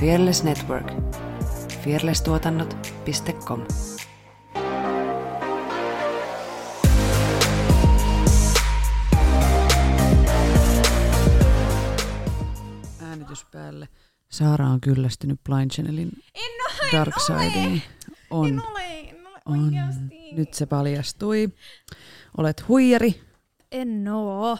Fearless Network. Fearlesstuotannot.com Äänitys päälle. Saara on kyllästynyt Blind Channelin En ole, Dark en ole. Sideen. On, En ole, en ole on. Nyt se paljastui. Olet huijari. En oo.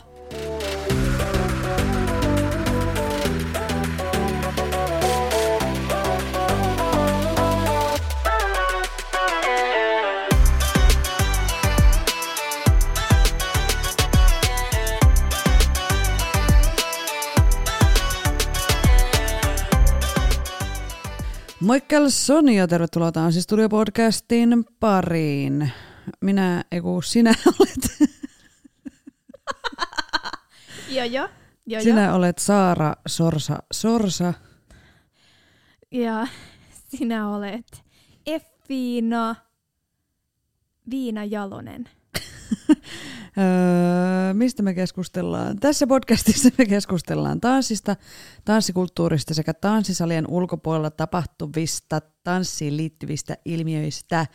Moikka Soni ja tervetuloa Tanssi Studio podcastin pariin. Minä, ei kun sinä olet, Joo, joo. Joo, sinä olet Saara Sorsa Sorsa. Ja sinä olet Effiina Viina Jalonen. Öö, mistä me keskustellaan? Tässä podcastissa me keskustellaan tanssista, tanssikulttuurista sekä tanssisalien ulkopuolella tapahtuvista tanssiin liittyvistä ilmiöistä.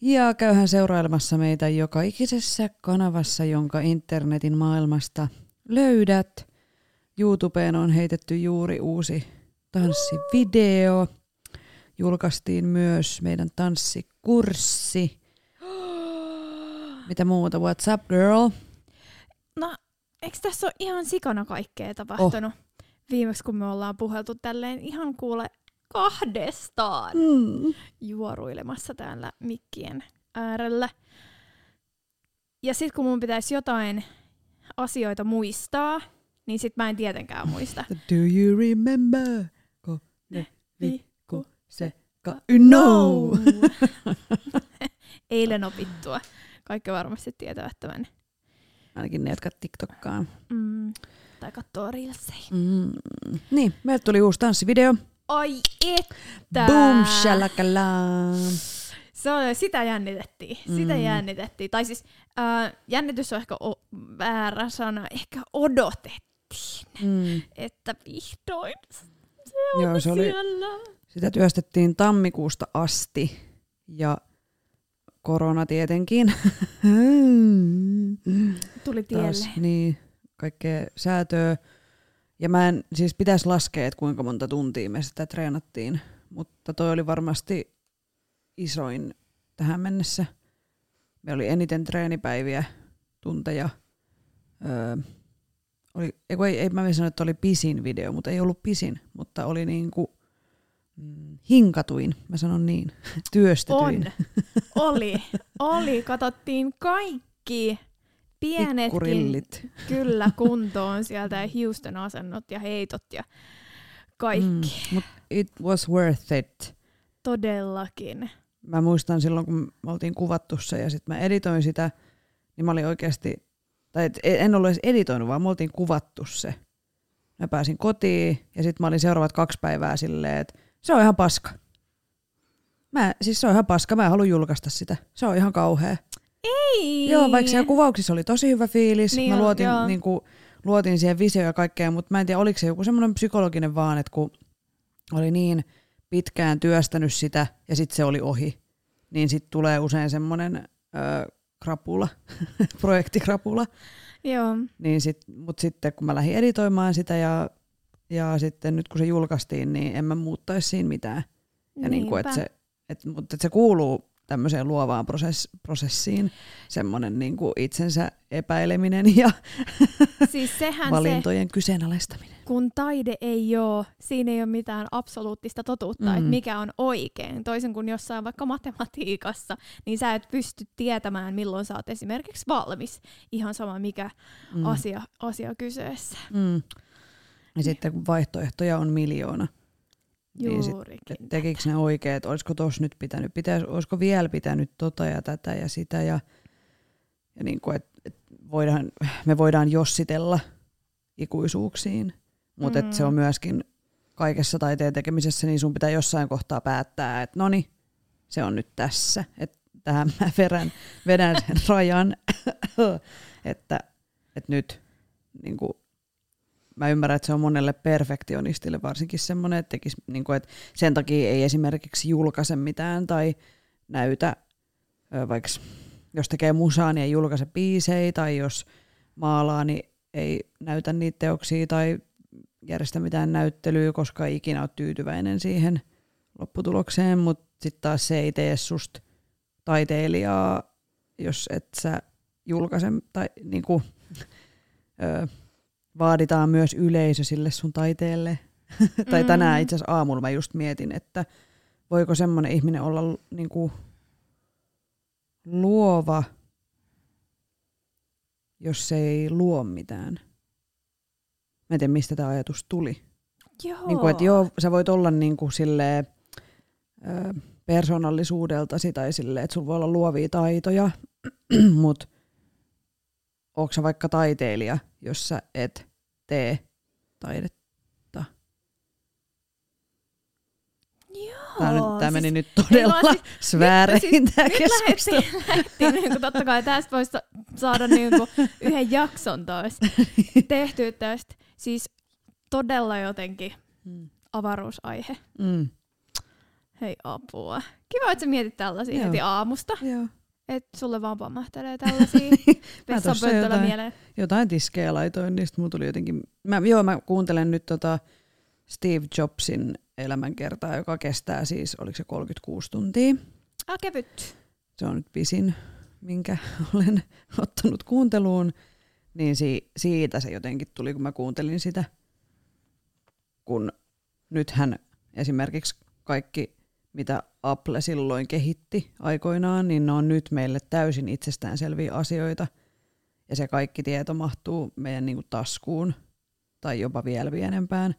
Ja käyhän seurailemassa meitä joka ikisessä kanavassa, jonka internetin maailmasta löydät. YouTubeen on heitetty juuri uusi tanssivideo. Julkaistiin myös meidän tanssikurssi. Mitä muuta? What's up, girl? No, eikö tässä ole ihan sikana kaikkea tapahtunut? Oh. Viimeksi kun me ollaan puheltu tälleen ihan kuule kahdestaan Mm. juoruilemassa täällä mikkien äärellä. Ja sit kun mun pitäisi jotain asioita muistaa, niin sit mä en tietenkään muista. Do you remember? Ko, ne, vi, ku, ku, se, ka, no! Eilen opittua. Kaikki varmasti tietävät tämän. Ainakin ne, jotka TikTokkaan. Mm, tai katsoo reelsejä. Mm. Niin, meille tuli uusi tanssivideo. Ai että! Boom, shalakala. Se on, sitä jännitettiin. Sitä Mm. jännitettiin. Tai siis äh, jännitys on ehkä o- väärä sana. Ehkä odotettiin, Mm. että vihdoin se on Joo, se oli- siellä. Sitä työstettiin tammikuusta asti. Ja korona tietenkin. Tuli Taas, tielle. niin, kaikkea säätöä. Ja mä en, siis pitäisi laskea, että kuinka monta tuntia me sitä treenattiin. Mutta toi oli varmasti isoin tähän mennessä. Me oli eniten treenipäiviä, tunteja. Öö, oli, ei, ei, mä sano, että oli pisin video, mutta ei ollut pisin, mutta oli niinku hinkatuin, mä sanon niin, työstetyin. On. Oli. Oli. Katsottiin kaikki pienetkin kyllä kuntoon sieltä ja hiusten asennot ja heitot ja kaikki. Mm, mut it was worth it. Todellakin. mä muistan silloin, kun me oltiin kuvattu se ja sitten mä editoin sitä, niin mä olin oikeasti, tai et, en ollut edes editoinut, vaan me oltiin kuvattu se. Mä pääsin kotiin ja sitten mä olin seuraavat kaksi päivää silleen, että se on ihan paska. Mä, siis se on ihan paska, mä en halua julkaista sitä. Se on ihan kauhea. Ei! Joo, vaikka siellä kuvauksissa oli tosi hyvä fiilis, Niin mä on, luotin, joo. niin kuin, luotin siihen visioon ja kaikkea, mutta mä en tiedä, oliko se joku semmoinen psykologinen vaan, että kun oli niin pitkään työstänyt sitä ja sitten se oli ohi, niin sitten tulee usein semmoinen ö, krapula, projektikrapula. Joo. Niin sit, mutta sitten kun mä lähdin editoimaan sitä ja, ja sitten nyt kun se julkaistiin, niin en mä muuttaisi siinä mitään. Ja niin kuin, että se, et, mutta että se kuuluu tämmöiseen luovaan prosess, prosessiin, semmoinen niin kuin itsensä epäileminen ja Siis sehän se, valintojen kyseenalaistaminen. kun taide ei ole, siinä ei ole mitään absoluuttista totuutta, Mm. että mikä on oikein. Toisin kuin jossain vaikka matematiikassa, niin sä et pysty tietämään, milloin sä oot esimerkiksi valmis. Ihan sama mikä mm. asia, asia kyseessä. Mm. Ja sitten kun vaihtoehtoja on miljoona, niin sit, Juurikin. tekikö ne oikein, että olisiko tos nyt pitänyt, pitäis, olisiko vielä pitänyt tota ja tätä ja sitä ja, ja niin kuin, et, et voidaan, me voidaan jossitella ikuisuuksiin, mutta mm. se on myöskin kaikessa taiteen tekemisessä, niin sun pitää jossain kohtaa päättää, että no niin, se on nyt tässä, että tähän mä vedän, vedän sen rajan, että, että nyt niin kuin, mä ymmärrän, että se on monelle perfektionistille varsinkin semmoinen, että, niin kuin, että sen takia ei esimerkiksi julkaise mitään tai näytä, vaikka jos tekee musaa, niin ei julkaise biisejä, tai jos maalaa, niin ei näytä niitä teoksia tai järjestä mitään näyttelyä, koska ei ikinä ole tyytyväinen siihen lopputulokseen, mutta sitten taas se ei tee susta taiteilijaa, jos et sä julkaise, tai niinku, vaaditaan myös yleisö sille sun taiteelle. tai tänään mm. itse asiassa aamulla mä just mietin, että voiko semmoinen ihminen olla niinku, luova, jos se ei luo mitään. Mä en tiedä, mistä tämä ajatus tuli. Joo. Niin kuin, että joo, sä voit olla niin kuin silleen, ö, persoonallisuudeltasi tai silleen, että sulla voi olla luovia taitoja, mutta onko sä vaikka taiteilija, jos sä et tee taidetta? Joo, Tämä, nyt, tämä siis meni nyt todella siis- sfääreihin nyt, tämä keskustelu. lähdettiin, lähdettiin niin kuin, totta kai tästä voisi saada niin kuin, yhden jakson taas tehtyä tästä. Siis todella jotenkin Mm. avaruusaihe. Mm. Hei apua. Kiva, että sä mietit tällaisia Joo. heti aamusta. Joo. Että sulle vaan pamahtalee tällaisia vessanpöntöllä jotain- mieleen. Jotain tiskejä laitoin, niin sitten mulla tuli jotenkin... Mä, joo, mä kuuntelen nyt tota Steve Jobsin elämänkertaa, joka kestää siis, oliko se 36 tuntia. Ah, kevyt. se on nyt pisin, minkä olen ottanut kuunteluun, niin si- siitä se jotenkin tuli, kun mä kuuntelin sitä. Kun nythän esimerkiksi kaikki, mitä Apple silloin kehitti aikoinaan, niin ne on nyt meille täysin itsestäänselviä asioita. Ja se kaikki tieto mahtuu meidän niinku taskuun tai jopa vielä pienempään.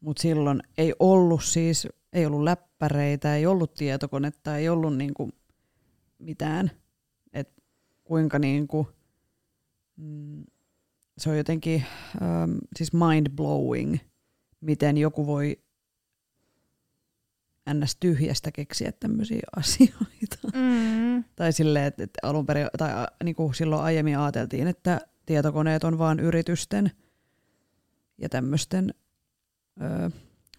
Mutta silloin ei ollut siis, ei ollut läppäreitä, ei ollut tietokonetta, ei ollut niinku mitään. Et kuinka niinku, mm, se on jotenkin ähm, siis mind blowing, miten joku voi ns. tyhjästä keksiä tämmöisiä asioita. Mm. Tai silleen, että, että alun perin, tai a, niin kuin silloin aiemmin ajateltiin, että tietokoneet on vain yritysten ja tämmöisten ö,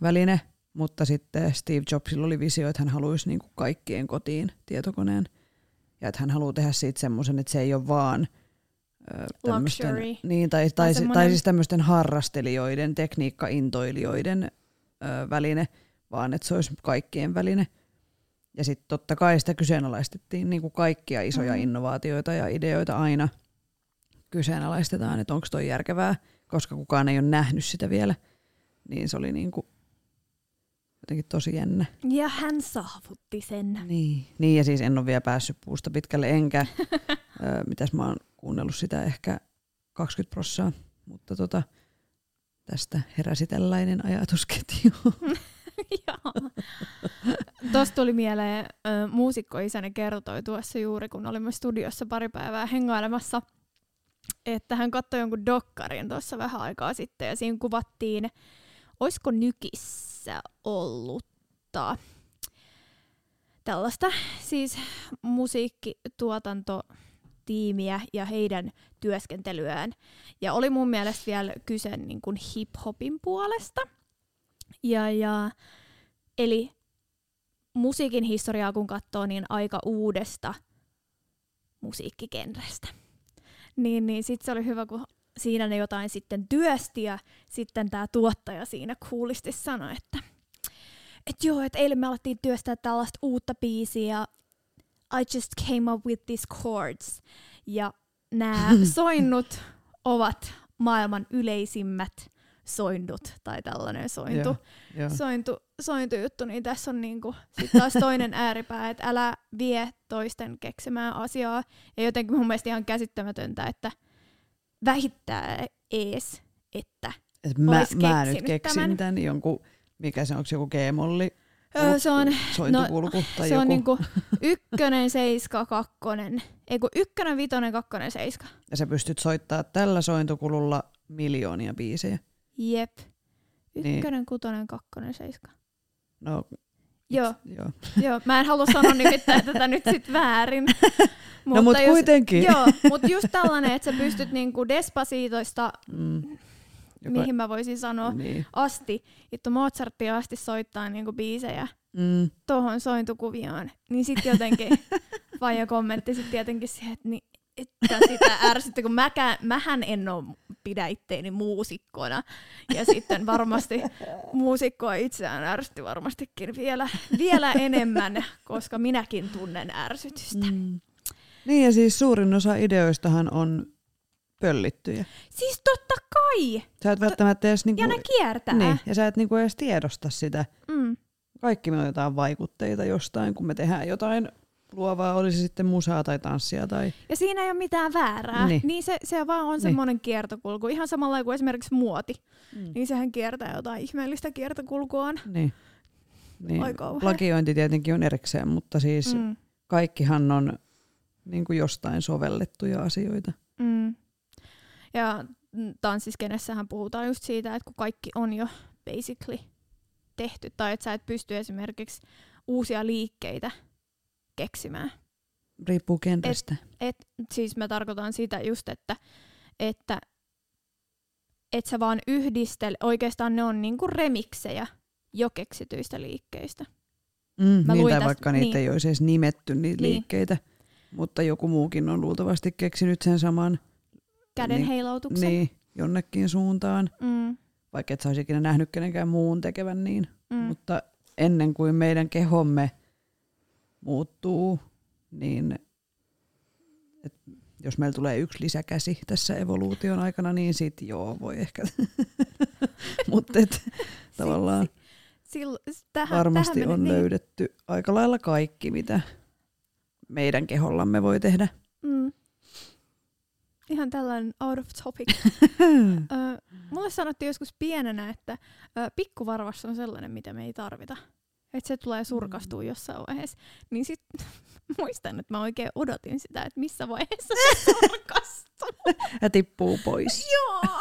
väline, mutta sitten Steve Jobsilla oli visio, että hän haluaisi niin kuin kaikkien kotiin tietokoneen. Ja että hän haluaa tehdä siitä semmoisen, että se ei ole vaan tämmöisten, niin, tai, tai, tai, semmoinen- tai siis tämmöisten harrastelijoiden, tekniikkaintoilijoiden ö, väline, vaan että se olisi kaikkien väline. Ja sitten totta kai sitä kyseenalaistettiin niin kuin kaikkia isoja Mhm. mm. innovaatioita ja ideoita aina kyseenalaistetaan, että onko toi järkevää, koska kukaan ei ole nähnyt sitä vielä. Niin se oli niin kuin jotenkin tosi jännä. Ja hän saavutti sen. Niin. niin, ja siis en ole vielä päässyt puusta pitkälle, enkä, ö, mitäs mä oon kuunnellut sitä ehkä 20 prossaa, mutta tota, tästä heräsi tällainen ajatusketju. Tuosta tuli mieleen, ö, muusikkoisäni kertoi tuossa juuri, kun olimme studiossa pari päivää hengailemassa, että hän katsoi jonkun dokkarin tuossa vähän aikaa sitten ja siinä kuvattiin, olisiko Nykissä ollutta tällaista siis musiikkituotantotiimiä ja heidän työskentelyään. Ja oli mun mielestä vielä kyse niin kuin hip-hopin puolesta. Ja, ja, eli musiikin historiaa kun katsoo, niin aika uudesta musiikkigenrestä. Niin, niin sitten se oli hyvä, kun siinä ne jotain sitten työsti ja sitten tämä tuottaja siinä kuulisti sanoi, että et joo, että eilen me alettiin työstää tällaista uutta biisiä I just came up with these chords. Ja nämä soinnut ovat maailman yleisimmät soindut tai tällainen sointu Joo, joo. sointu, sointujuttu, niin tässä on niinku sit taas toinen ääripää, että älä vie toisten keksimää asiaa. Ja jotenkin mun mielestä ihan käsittämätöntä, että vähittää ees, että Et mä, mä nyt keksin tämän. tämän. jonkun, mikä se onko joku G-molli öö, se on, sointukulku tai se joku. on niinku ykkönen, seiska, kakkonen. Ei kun ykkönen, vitonen, kakkonen, seiska. Ja sä pystyt soittaa tällä sointukululla miljoonia biisejä. Jep. Niin. Ykkönen, kutonen, kakkonen, seiska. No, Joo, joo. joo. Mä en halua sanoa nimittäin tätä nyt sit väärin. no mut jos- kuitenkin. Joo, mutta just tällainen, että sä pystyt niinku Despacitoista Mm, Joka- mihin mä voisin sanoa, Niin. asti, että Mozartia asti soittaa niinku biisejä Mm. tuohon sointukuvioon, niin sitten jotenkin Faija kommentti sitten tietenkin siihen, että, niin, että sitä ärsytti, kun mäkään, mähän en ole pidä itteeni muusikkona. Ja sitten varmasti muusikkoa itseään ärsytti varmastikin vielä, vielä enemmän, koska minäkin tunnen ärsytystä. Mm. Niin ja siis suurin osa ideoistahan on pöllittyjä. Siis totta kai! Sä et välttämättä edes niinku, Ja ne kiertää. niin, ja sä et niinku edes tiedosta sitä. Mm. Kaikki me otetaan vaikutteita jostain, kun me tehdään jotain luovaa, oli se sitten musaa tai tanssia tai... Ja siinä ei ole mitään väärää. Niin. Niin, se, se vaan on Niin. semmoinen kiertokulku. Ihan samalla kuin esimerkiksi muoti. Mm. Niin sehän kiertää jotain ihmeellistä kiertokulkuaan. Niin. niin. Plagiointi tietenkin on erikseen, mutta siis mm. Kaikkihan on niin kuin jostain sovellettuja asioita. Mm. Ja tanssiskenessähän puhutaan just siitä, että kun kaikki on jo basically tehty, tai että sä et pysty esimerkiksi uusia liikkeitä keksimään. Riippuu genrestä. Et, siis mä tarkoitan sitä just, että, että et sä vaan yhdistel, oikeastaan ne on niinku remiksejä jo keksityistä liikkeistä. Mm, Mä niin, tai tästä- vaikka niitä niin. ei olisi edes nimetty niitä Niin. liikkeitä, mutta joku muukin on luultavasti keksinyt sen saman Käden Niin, heilautuksen. niin, jonnekin suuntaan, Mm, vaikka et sä olisi ikinä nähnyt kenenkään muun tekevän niin. mm. Mutta ennen kuin meidän kehomme muuttuu, niin et jos meillä tulee yksi lisäkäsi tässä evoluution aikana, niin sit joo, voi ehkä. Mutta tavallaan tähän, varmasti tähän on niin. löydetty aika lailla kaikki, mitä meidän kehollamme voi tehdä. Mm. Ihan tällainen out of topic. Ö, mulle sanottiin joskus pienenä, että ö, pikkuvarvas on sellainen, mitä me ei tarvita. Että se tulee surkastua jossain vaiheessa. Niin sit muistan, että mä oikein odotin sitä, että missä vaiheessa se surkastuu. Ja tippuu pois. Joo!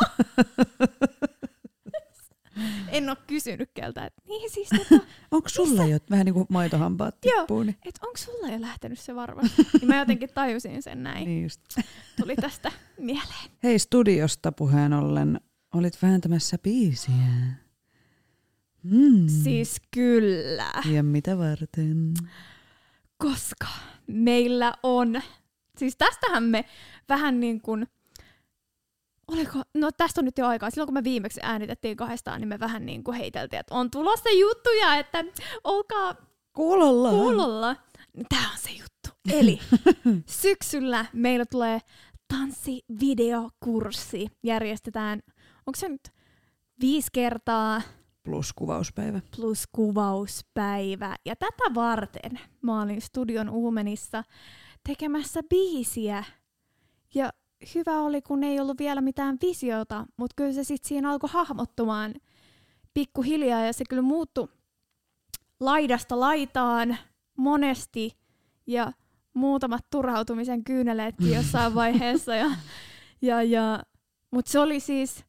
en ole kysynyt keltä, että niin siis tota, Onko sulla jo vähän niin kuin maitohampaat Joo. tippuu? Niin, että onko sulla jo lähtenyt se varvas? Niin mä jotenkin tajusin sen näin. niin just. Tuli tästä mieleen. Hei, studiosta puheen ollen, olit vääntämässä biisiä. Mm. Siis kyllä. Ja mitä varten? koska meillä on, siis tästähän me vähän niin kuin, oliko, no tästä on nyt jo aikaa, silloin kun me viimeksi äänitettiin kahdestaan, niin me vähän niin kuin heiteltiin, että on tulossa juttuja, että olkaa Kuulolla. kuulolla. Niin Tää on se juttu. Eli syksyllä meillä tulee tanssivideokurssi, järjestetään, onko se nyt viisi kertaa Plus kuvauspäivä. plus kuvauspäivä. Ja tätä varten mä olin studion uumenissa tekemässä biisiä. Ja hyvä oli, kun ei ollut vielä mitään visiota, mutta kyllä se sitten siinä alkoi hahmottumaan pikkuhiljaa ja se kyllä muuttui laidasta laitaan monesti ja muutamat turhautumisen kyyneleetkin jossain vaiheessa. Ja, ja, ja, mutta se oli siis,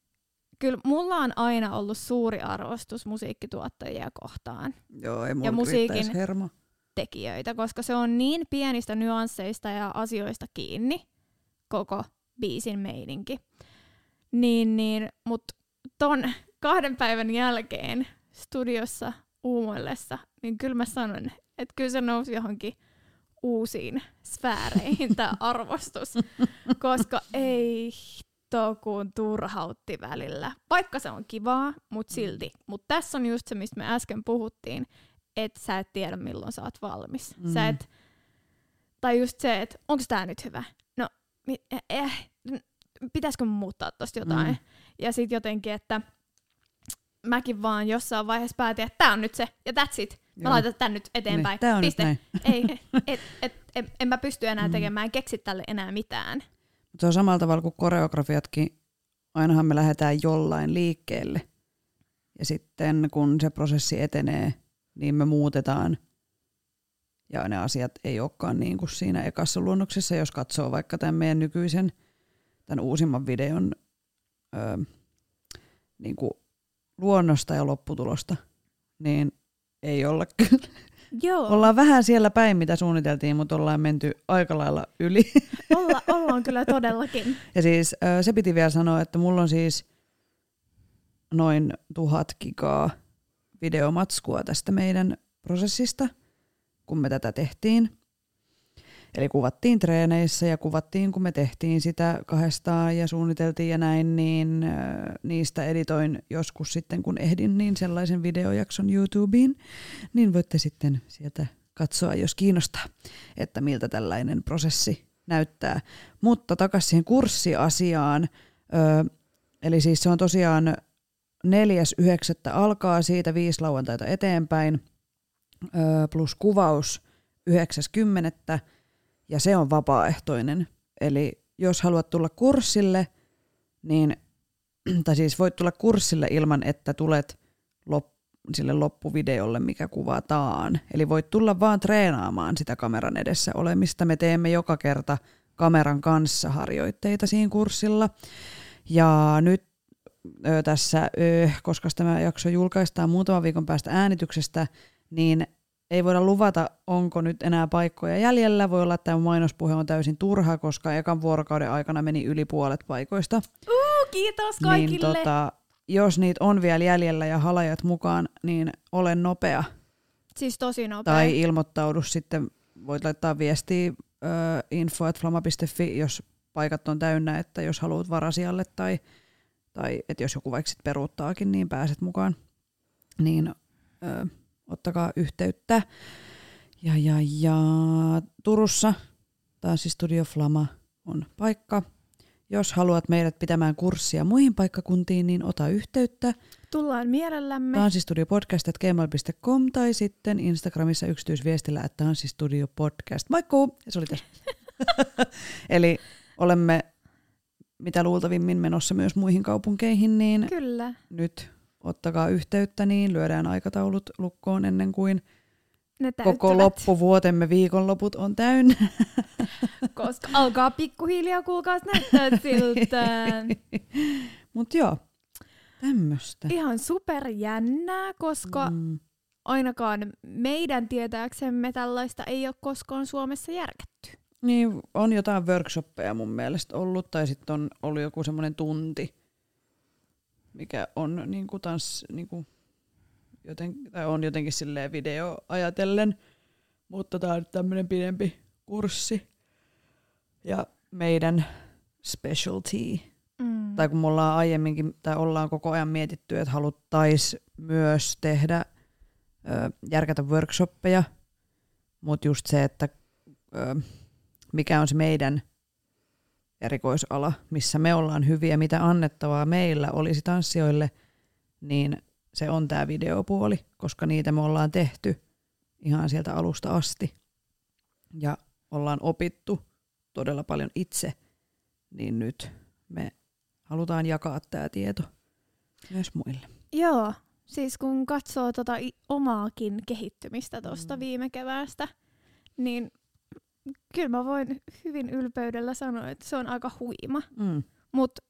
kyllä mulla on aina ollut suuri arvostus musiikkituottajia kohtaan Joo, ei Ja musiikin- hermo. tekijöitä, koska se on niin pienistä nyansseista ja asioista kiinni koko biisin meininki. Niin, niin, mutta ton kahden päivän jälkeen studiossa uumoillessa, niin kyllä mä sanon, että kyllä se nousi johonkin uusiin sfääreihin tämä arvostus, koska ei kun turhautti välillä. Vaikka se on kivaa, mutta silti. Mutta tässä on just se, mistä me äsken puhuttiin, että sä et tiedä milloin sä oot valmis. Mm. Sä et, tai just se, että onko tää nyt hyvä? No, mi- eh, eh, n- pitäisikö mun muuttaa tosta jotain? Mm. Ja sit jotenkin, että mäkin vaan jossain vaiheessa päätin, että tää on nyt se, ja that's it. Mä Joo. laitan tän nyt eteenpäin. Niin, tää on Piste. nyt näin. Ei, et, et, et, en mä pysty enää Mm. tekemään, keksi tälle enää mitään. Se on samalla tavalla kuin koreografiatkin. Ainahan me lähdetään jollain liikkeelle. Ja sitten kun se prosessi etenee, niin me muutetaan. Ja ne asiat ei olekaan niin kuin siinä ekassa luonnoksessa, jos katsoo vaikka tämän meidän nykyisen, tämän uusimman videon öö, niin kuin luonnosta ja lopputulosta, niin ei olla kyllä. Joo, Ollaan vähän siellä päin, mitä suunniteltiin, mutta ollaan menty aika lailla yli. olla, ollaan kyllä todellakin. Ja siis se piti vielä sanoa, että mulla on siis noin tuhat gigaa videomatskua tästä meidän prosessista, kun me tätä tehtiin. Eli kuvattiin treeneissä ja kuvattiin, kun me tehtiin sitä kahdestaan ja suunniteltiin ja näin, niin äh, niistä editoin joskus sitten, kun ehdin, niin sellaisen videojakson YouTubeen, niin voitte sitten sieltä katsoa, jos kiinnostaa, että miltä tällainen prosessi näyttää. Mutta takaisin siihen kurssiasiaan, eli siis se on tosiaan 4.9. alkaa siitä viisi lauantaita eteenpäin, plus kuvaus 9.10. ja se on vapaaehtoinen. Eli jos haluat tulla kurssille, niin, tai siis voit tulla kurssille ilman, että tulet lop, sille loppuvideolle, mikä kuvataan. Eli voit tulla vaan treenaamaan sitä kameran edessä olemista. Me teemme joka kerta kameran kanssa harjoitteita siinä kurssilla. Ja nyt tässä, koska tämä jakso julkaistaan muutaman viikon päästä äänityksestä, niin ei voida luvata, onko nyt enää paikkoja jäljellä. Voi olla, että tämä mainospuhe on täysin turha, koska ekan vuorokauden aikana meni yli puolet paikoista. Uh, kiitos Niin kaikille! tota, jos niitä on vielä jäljellä ja halajat mukaan, niin ole nopea. Siis tosi nopea. Tai ilmoittaudu sitten, voit laittaa viestiä ö, info.flama.fi, jos paikat on täynnä, että jos haluat varasijalle tai, tai että jos joku vaikka sit peruuttaakin, niin pääset mukaan. Niin ö, ottakaa yhteyttä. Ja, ja, ja Turussa Tanssistudio Flama on paikka. Jos haluat meidät pitämään kurssia muihin paikkakuntiin, niin ota yhteyttä Tullaan mielellämme. tanssistudiopodcast.gmail.com tai sitten Instagramissa yksityisviestillä, että tanssistudiopodcast. Moikkuu! Ja se oli tässä. Eli olemme mitä luultavimmin menossa myös muihin kaupunkeihin, niin Kyllä. nyt ottakaa yhteyttä, niin lyödään aikataulut lukkoon ennen kuin Ne koko loppuvuotemme viikonloput on täynnä. Koska alkaa pikkuhiljaa kuulkaas näyttää siltä. Mutta joo, tämmöistä. Ihan super jännää, koska mm. Ainakaan meidän tietääksemme tällaista ei ole koskaan Suomessa järkätty. Niin, on jotain workshoppeja mun mielestä ollut, tai sitten on ollut joku semmoinen tunti, mikä on niin kuin tans, niin kuin joten, tai on jotenkin silleen video ajatellen, mutta tämä on tämmöinen pidempi kurssi. Ja meidän specialty, Mm. tai kun me ollaan aiemminkin, tai ollaan koko ajan mietitty, että haluttaisiin myös tehdä ö, järkätä workshoppeja, mutta just se, että ö, mikä on se meidän erikoisala, missä me ollaan hyviä, mitä annettavaa meillä olisi tanssijoille, niin se on tämä videopuoli, koska niitä me ollaan tehty ihan sieltä alusta asti. Ja ollaan opittu todella paljon itse, niin nyt me halutaan jakaa tämä tieto myös muille. Joo, siis kun katsoo tota omaakin kehittymistä tuosta Mm. viime keväästä, niin kyllä mä voin hyvin ylpeydellä sanoa, että se on aika huima. Mm. Mutta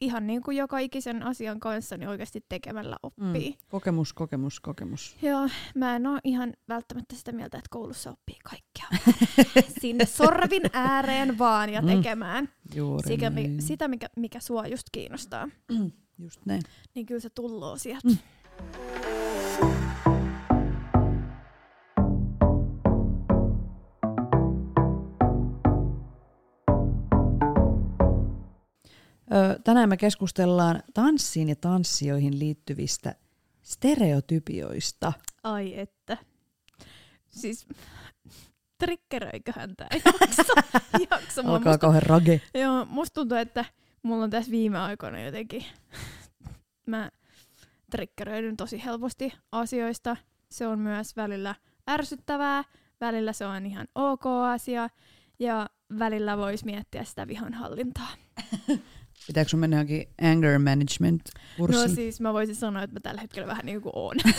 ihan niin kuin joka ikisen asian kanssa, niin oikeasti tekemällä oppii. Mm. Kokemus, kokemus, kokemus. Joo, mä en ole ihan välttämättä sitä mieltä, että koulussa oppii kaikkea. Sinne sorvin ääreen vaan ja Mm. tekemään Juuri Sikä, mi- näin. sitä, mikä, mikä sua just kiinnostaa. Just näin. Niin kyllä se tulloo sieltä. Mm. Tänään me keskustellaan tanssiin ja tanssioihin liittyvistä stereotypioista. Ai että. Siis triggeröiköhän tää jakso. jakso. Alkaa kauhean rage. joo, musta tuntuu, että mulla on tässä viime aikoina jotenkin, mä triggeröidyn tosi helposti asioista. Se on myös välillä ärsyttävää, välillä se on ihan ok asia ja välillä voisi miettiä sitä vihanhallintaa. Pitääkö sun mennä johonkin anger management No kurssiin? siis mä voisin sanoa, että mä tällä hetkellä vähän niin kuin oon.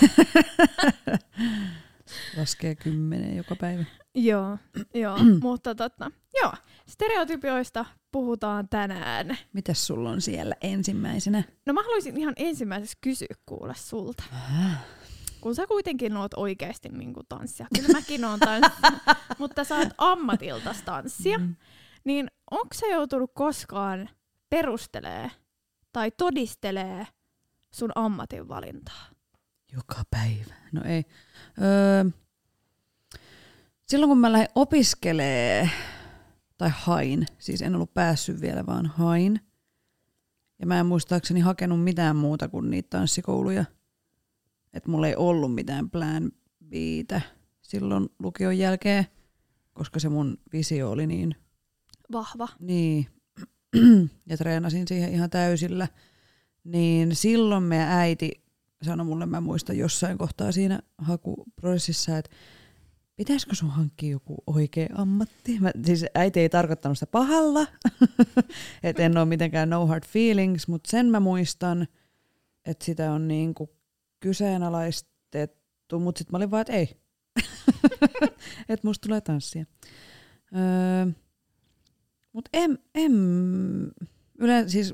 Laskee kymmenen joka päivä. joo, joo, mutta totta. Joo, stereotypioista puhutaan tänään. Mitäs sulla on siellä ensimmäisenä? No mä haluaisin ihan ensimmäisessä kysyä kuule sulta. Kun sä kuitenkin oot oikeasti niin tanssia. Kyllä mäkin oon tanssia, mutta sä oot ammatiltas tanssia. Mm. Niin onko sä joutunut koskaan perustelee tai todistelee sun ammatinvalintaa? Joka päivä. No ei. Öö, silloin kun mä lähdin opiskelee tai hain, siis en ollut päässyt vielä, vaan hain. Ja mä en muistaakseni hakenut mitään muuta kuin niitä tanssikouluja. Että mulla ei ollut mitään plan Btä silloin lukion jälkeen, koska se mun visio oli niin Vahva. niin, ja treenasin siihen ihan täysillä, niin silloin meidän äiti sanoi mulle, mä muistan jossain kohtaa siinä hakuprosessissa, että pitäisikö sun hankkia joku oikea ammatti? Mä, siis äiti ei tarkoittanut sitä pahalla, että en ole mitenkään no hard feelings, mutta sen mä muistan, että sitä on niinku kyseenalaistettu, mutta sitten mä olin vaan, että ei. että musta tulee tanssia. Öö, mutta en, en yleensä siis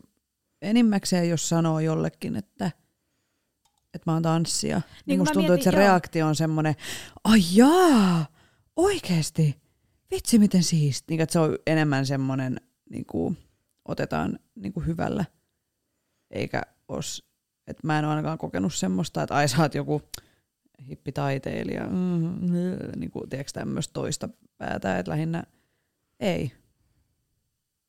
enimmäkseen jos sanoo jollekin, että, että mä oon tanssia, niin, niin musta tuntuu, että se mietin, joo. reaktio on semmoinen, ai jaa, oikeesti, vitsi miten siisti. Niin, että se on enemmän semmoinen, niin kuin, otetaan niin kuin hyvällä, eikä os, että mä en ole ainakaan kokenut semmoista, että ai sä oot joku hippitaiteilija, mm, niin kuin, tiedätkö tämmöistä toista päätä, että lähinnä ei,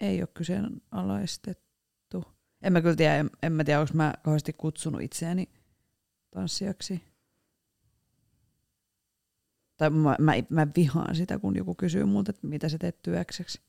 ei ole kyseenalaistettu. En mä kyllä tiedä, en, en mä tiedä, onko mä kauheasti kutsunut itseäni tanssijaksi. Tai mä, mä, mä vihaan sitä, kun joku kysyy multa, että mitä sä teet työkseksi.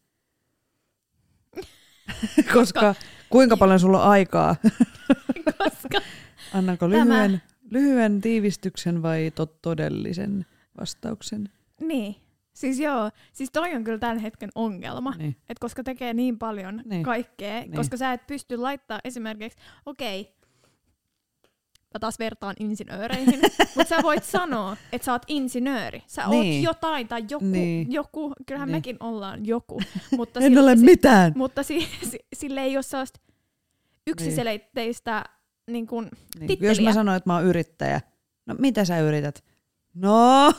Koska kuinka paljon sulla on aikaa? Koska Annanko Tämä- lyhyen, lyhyen tiivistyksen vai todellisen vastauksen? Niin. Siis joo, siis toi on kyllä tämän hetken ongelma. Niin. Et koska tekee niin paljon Niin. kaikkea, Niin. koska sä et pysty laittaa esimerkiksi, okei, okay, mä taas vertaan insinööreihin, mutta sä voit sanoa, että sä oot insinööri. Sä Niin. oot jotain tai joku, Niin. joku kyllähän Niin. niin. mekin ollaan joku, mutta, En sille- ole si- mitään. mutta si, si, sille ei ole sellaista yksiselitteistä niin kun, Niin. titteliä. Jos mä sanon, että mä oon yrittäjä, no mitä sä yrität? No,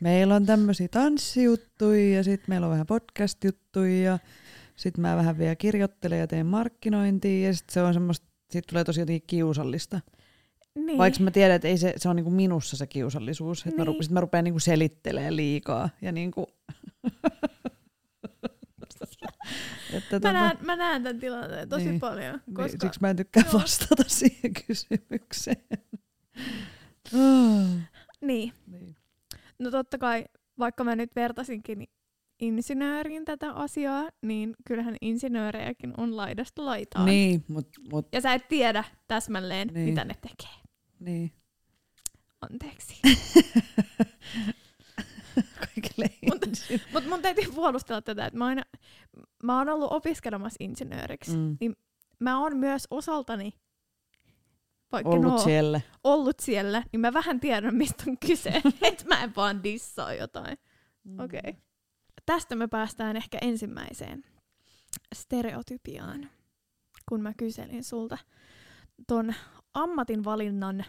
meillä on tämmöisiä tanssijuttuja ja sitten meillä on vähän podcast-juttuja ja sitten mä vähän vielä kirjoittelen ja teen markkinointia ja sitten se on semmoista, siitä tulee tosi jotenkin kiusallista. niin. Vaikka mä tiedän, että ei se, se on niinku minussa se kiusallisuus, että mä, Niin. rupe, sit mä rupean niinku selittelemään liikaa ja niinku... että mä, näen, mä näen tämän tilanteen tosi Niin. niin. paljon, Niin, koska Siksi mä en tykkää Joo. vastata siihen kysymykseen. Niin. niin. No totta kai, vaikka mä nyt vertasinkin insinööriin tätä asiaa, niin kyllähän insinöörejäkin on laidasta laitaan. Niin, mut, mut, Ja sä et tiedä täsmälleen, Niin. niin. mitä ne tekee. niin. Anteeksi. Kaikille Mut-. Mutta mun täytyy puolustella tätä, että mä, aina, mä oon ollut opiskelemassa insinööriksi. Mm. Mä oon myös osaltani, vaikka Ollut no, siellä. ollut siellä, niin mä vähän tiedän, mistä on kyse. että mä en vaan dissaa jotain. Mm. Okei. Okay. Tästä me päästään ehkä ensimmäiseen stereotypiaan, kun mä kyselin sulta ton ammatinvalinnan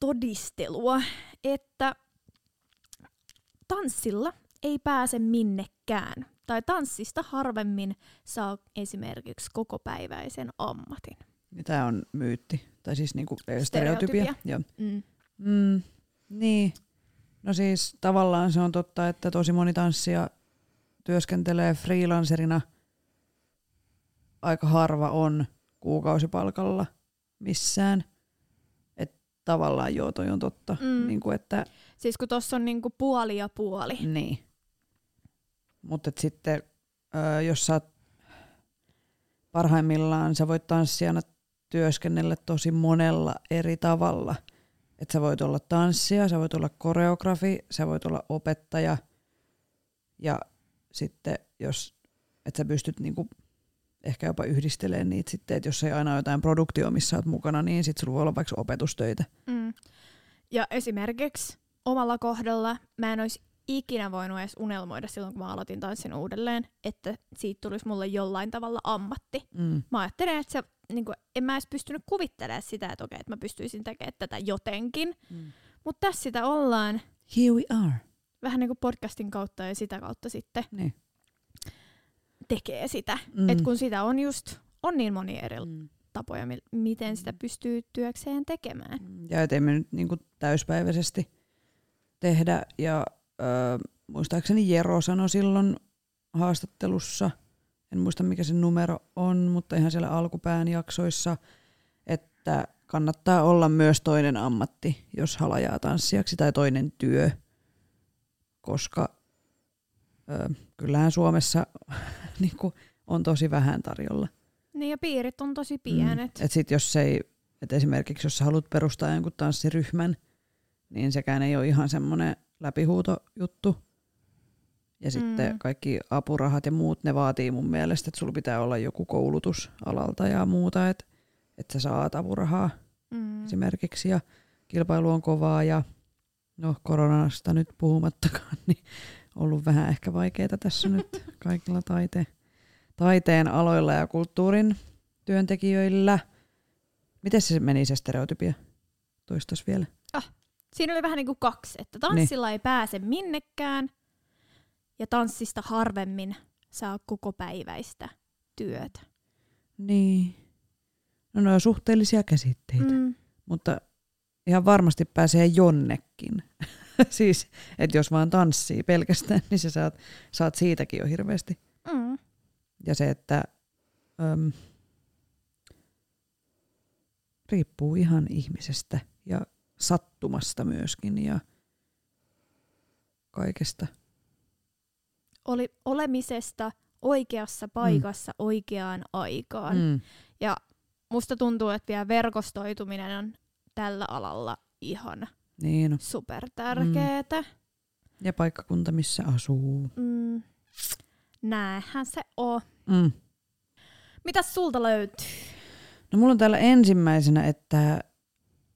todistelua, että tanssilla ei pääse minnekään. Tai tanssista harvemmin saa esimerkiksi kokopäiväisen ammatin. Tämä on myytti. Tai siis niinku stereotypia. Stereotypia. Joo. Mm. Mm, niin. No siis tavallaan se on totta, että tosi moni tanssija työskentelee freelancerina. Aika harva on kuukausipalkalla missään. Et tavallaan joo, toi on totta. Mm. Niin kuin, että Siis kun tuossa on niinku puoli ja puoli. Niin. Mutta sitten, ö, jos sä oot parhaimmillaan, sä voit tanssijana työskennellä tosi monella eri tavalla. Et sä voit olla tanssija, sä voit olla koreografi, sä voit olla opettaja. Ja sitten jos, et sä pystyt niinku ehkä jopa yhdistelemään niitä sitten, että jos ei aina ole jotain produktio, missä oot mukana, niin sitten sulla voi olla vaikka opetustöitä. Mm. Ja esimerkiksi omalla kohdalla mä en olisi ikinä voinut edes unelmoida silloin, kun mä aloitin tanssin uudelleen, että siitä tulisi mulle jollain tavalla ammatti. Mm. Mä ajattelen, että se, niin kuin, en mä edes pystynyt kuvittelemaan sitä, että okei, että mä pystyisin tekemään tätä jotenkin. Mm. Mutta tässä sitä ollaan Here we are. vähän niin kuin podcastin kautta ja sitä kautta sitten Niin. tekee sitä. Mm. Mm. Et kun sitä on just, on niin moni eri, Mm. tapoja, mi- miten sitä Mm. pystyy työkseen tekemään. Ja ettei me nyt niinku täyspäiväisesti tehdä. Ja ö, muistaakseni Jero sanoi silloin haastattelussa, en muista mikä se numero on, mutta ihan siellä alkupään jaksoissa, että kannattaa olla myös toinen ammatti, jos halajaa tanssijaksi tai toinen työ, koska ö, kyllähän Suomessa niinku, on tosi vähän tarjolla. Niin ja piirit on tosi pienet. Mm. Et sit jos ei, et esimerkiksi jos sä haluat perustaa jonkun tanssiryhmän, niin sekään ei ole ihan semmoinen läpihuutojuttu. Ja sitten Mm. kaikki apurahat ja muut, ne vaatii mun mielestä, että sulla pitää olla joku koulutus alalta ja muuta, että et sä saat apurahaa Mm. esimerkiksi. Ja kilpailu on kovaa ja no koronasta nyt puhumattakaan, niin ollut vähän ehkä vaikeaa tässä nyt kaikilla taite, taiteen aloilla ja kulttuurin työntekijöillä. Miten se meni se stereotypia? Toistas vielä. Siinä oli vähän niin kuin kaksi, että tanssilla ei pääse minnekään ja tanssista harvemmin saa koko päiväistä työtä. Niin. No ne on suhteellisia käsitteitä, mm. Mutta ihan varmasti pääsee jonnekin. siis, että jos vaan tanssii pelkästään, niin sä saat, saat siitäkin jo hirveästi. Mm. Ja se, että äm, riippuu ihan ihmisestä ja sattumasta myöskin ja kaikesta. Oli olemisesta oikeassa paikassa mm. oikeaan aikaan. Mm. Musta tuntuu, että vielä verkostoituminen on tällä alalla ihan Niin supertärkeetä. Ja paikkakunta, missä asuu. Mm. Näinhän se on. Mm. Mitäs sulta löytyy? No mulla on täällä ensimmäisenä, että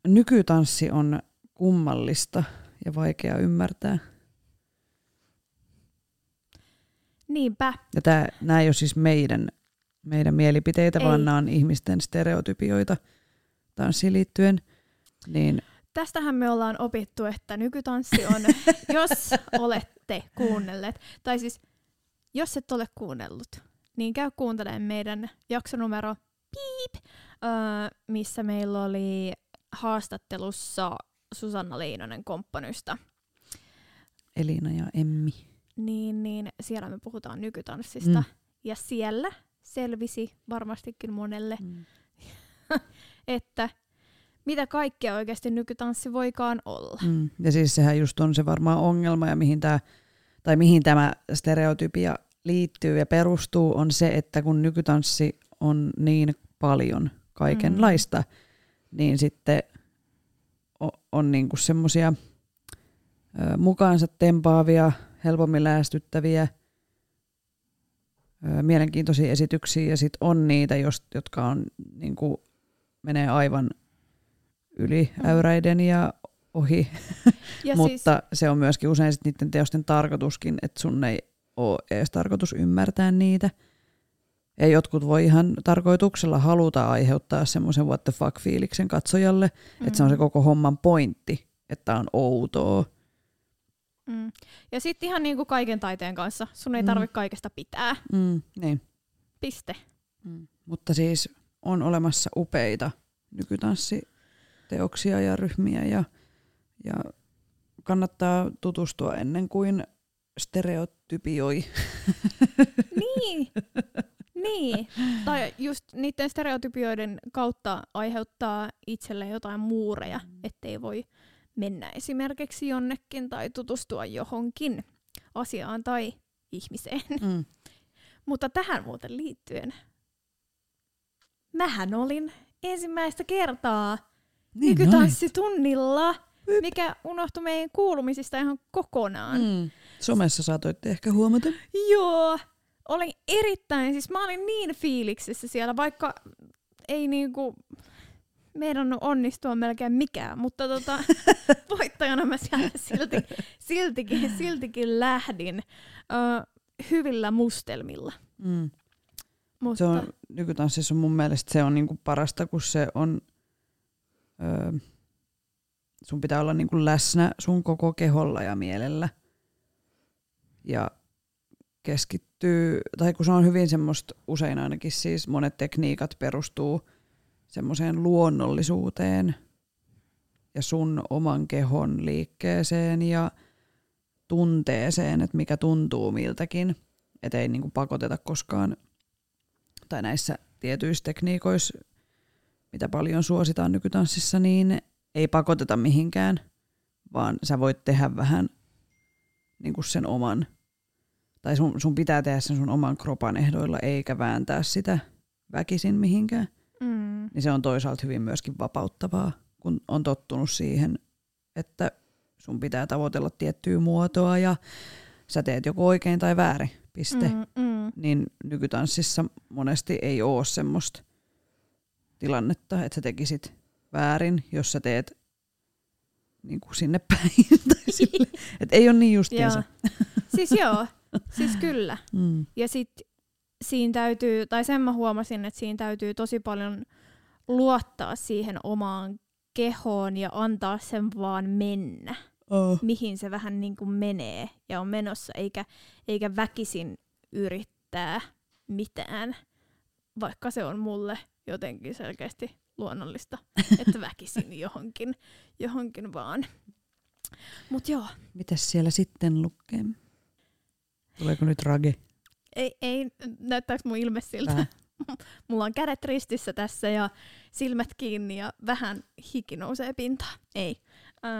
nykytanssi on kummallista ja vaikea ymmärtää. Niinpä. Ja tää, nämä ei ole siis meidän, meidän mielipiteitä, Ei. vaan nämä on ihmisten stereotypioita tanssiin liittyen. Niin Tästähän me ollaan opittu, että nykytanssi on, jos olette kuunnelleet, tai siis jos et ole kuunnellut, niin käy kuuntelemaan meidän jaksonumero piip, öö, missä meillä oli haastattelussa Susanna Leinonen komppanysta. Elina ja Emmi. Niin, niin siellä me puhutaan nykytanssista. Mm. Ja siellä selvisi varmastikin monelle, Mm. että mitä kaikkea oikeasti nykytanssi voikaan olla. Mm. Ja siis sehän just on se varmaan ongelma ja mihin tämä, tai mihin tämä stereotypia liittyy ja perustuu, on se, että kun nykytanssi on niin paljon kaikenlaista, mm. niin sitten on, on niinku semmoisia mukaansa tempaavia, helpommin lähestyttäviä, mielenkiintoisia esityksiä ja sitten on niitä, jotka on, niinku, menee aivan yli Mm. äyräiden ja ohi, Ja mutta siis, se on myöskin usein sit niiden teosten tarkoituskin, että sun ei ole edes tarkoitus ymmärtää niitä. Ja jotkut voi ihan tarkoituksella haluta aiheuttaa semmoisen what the fuck fiiliksen katsojalle, mm. että se on se koko homman pointti, että on outoa. Mm. Ja sitten ihan niin kuin kaiken taiteen kanssa. Sun ei Mm. tarvitse kaikesta pitää. Mm, niin. Piste. Mm. Mutta siis on olemassa upeita nykytanssiteoksia ja ryhmiä ja, ja kannattaa tutustua ennen kuin stereotypioi. Niin. niin. Tai just niiden stereotypioiden kautta aiheuttaa itselle jotain muureja, ettei voi mennä esimerkiksi jonnekin tai tutustua johonkin asiaan tai ihmiseen. Mm. Mutta tähän muuten liittyen. Mähän olin ensimmäistä kertaa Niin nykytanssitunnilla, mikä unohtui meidän kuulumisista ihan kokonaan. Mm. Somessa saatoitte ehkä huomata. Joo, olin erittäin, siis mä olin niin fiiliksissä siellä, vaikka ei niinku meidän onnistua melkein mikään, mutta tota, voittajana mä siellä silti, siltikin, siltikin lähdin ö, hyvillä mustelmilla. Mm. Mutta, Se on, nykytanssissa on mun mielestä se on niinku parasta, kun se on, öö, sun pitää olla niinku läsnä sun koko keholla ja mielellä. Ja keskittyy, tai kun se on hyvin semmoista, usein ainakin siis monet tekniikat perustuu semmoiseen luonnollisuuteen ja sun oman kehon liikkeeseen ja tunteeseen, että mikä tuntuu miltäkin. Että ei niinku pakoteta koskaan, tai näissä tietyissä tekniikoissa, mitä paljon suositaan nykytanssissa, niin ei pakoteta mihinkään, vaan sä voit tehdä vähän niinku sen oman, tai sun, sun pitää tehdä sen sun oman kropan ehdoilla, eikä vääntää sitä väkisin mihinkään. Mm. Niin se on toisaalta hyvin myöskin vapauttavaa, kun on tottunut siihen, että sun pitää tavoitella tiettyä muotoa ja sä teet joko oikein tai väärin, piste. Mm. Mm. Niin nykytanssissa monesti ei ole semmoista tilannetta, että sä tekisit väärin, jos sä teet niin kuin sinne päin. tai sille. Et ei ole niin justiinsa. Joo. Siis joo, siis kyllä. Mm. Ja sitten siinä täytyy, tai sen mä huomasin, että siinä täytyy tosi paljon luottaa siihen omaan kehoon ja antaa sen vaan mennä, Oh. mihin se vähän niin kuin menee ja on menossa, eikä, eikä väkisin yrittää mitään, vaikka se on mulle jotenkin selkeästi luonnollista, että väkisin johonkin, johonkin vaan. Mut joo, Mitäs siellä sitten lukee? Tuleeko nyt rage? Ei, ei näyttääkö mun ilme siltä? Vähän. Mulla on kädet ristissä tässä ja silmät kiinni ja vähän hiki nousee pintaan. Ei. Öö,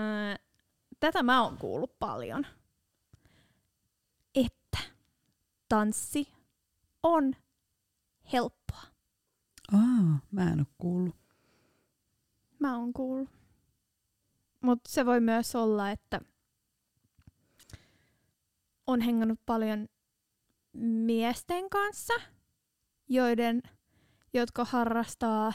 tätä mä oon kuullut paljon. Että tanssi on helppoa. Aa, mä en ole kuullut. Mä oon kuullut. Mutta se voi myös olla, että on hengannut paljon miesten kanssa, joiden, jotka harrastaa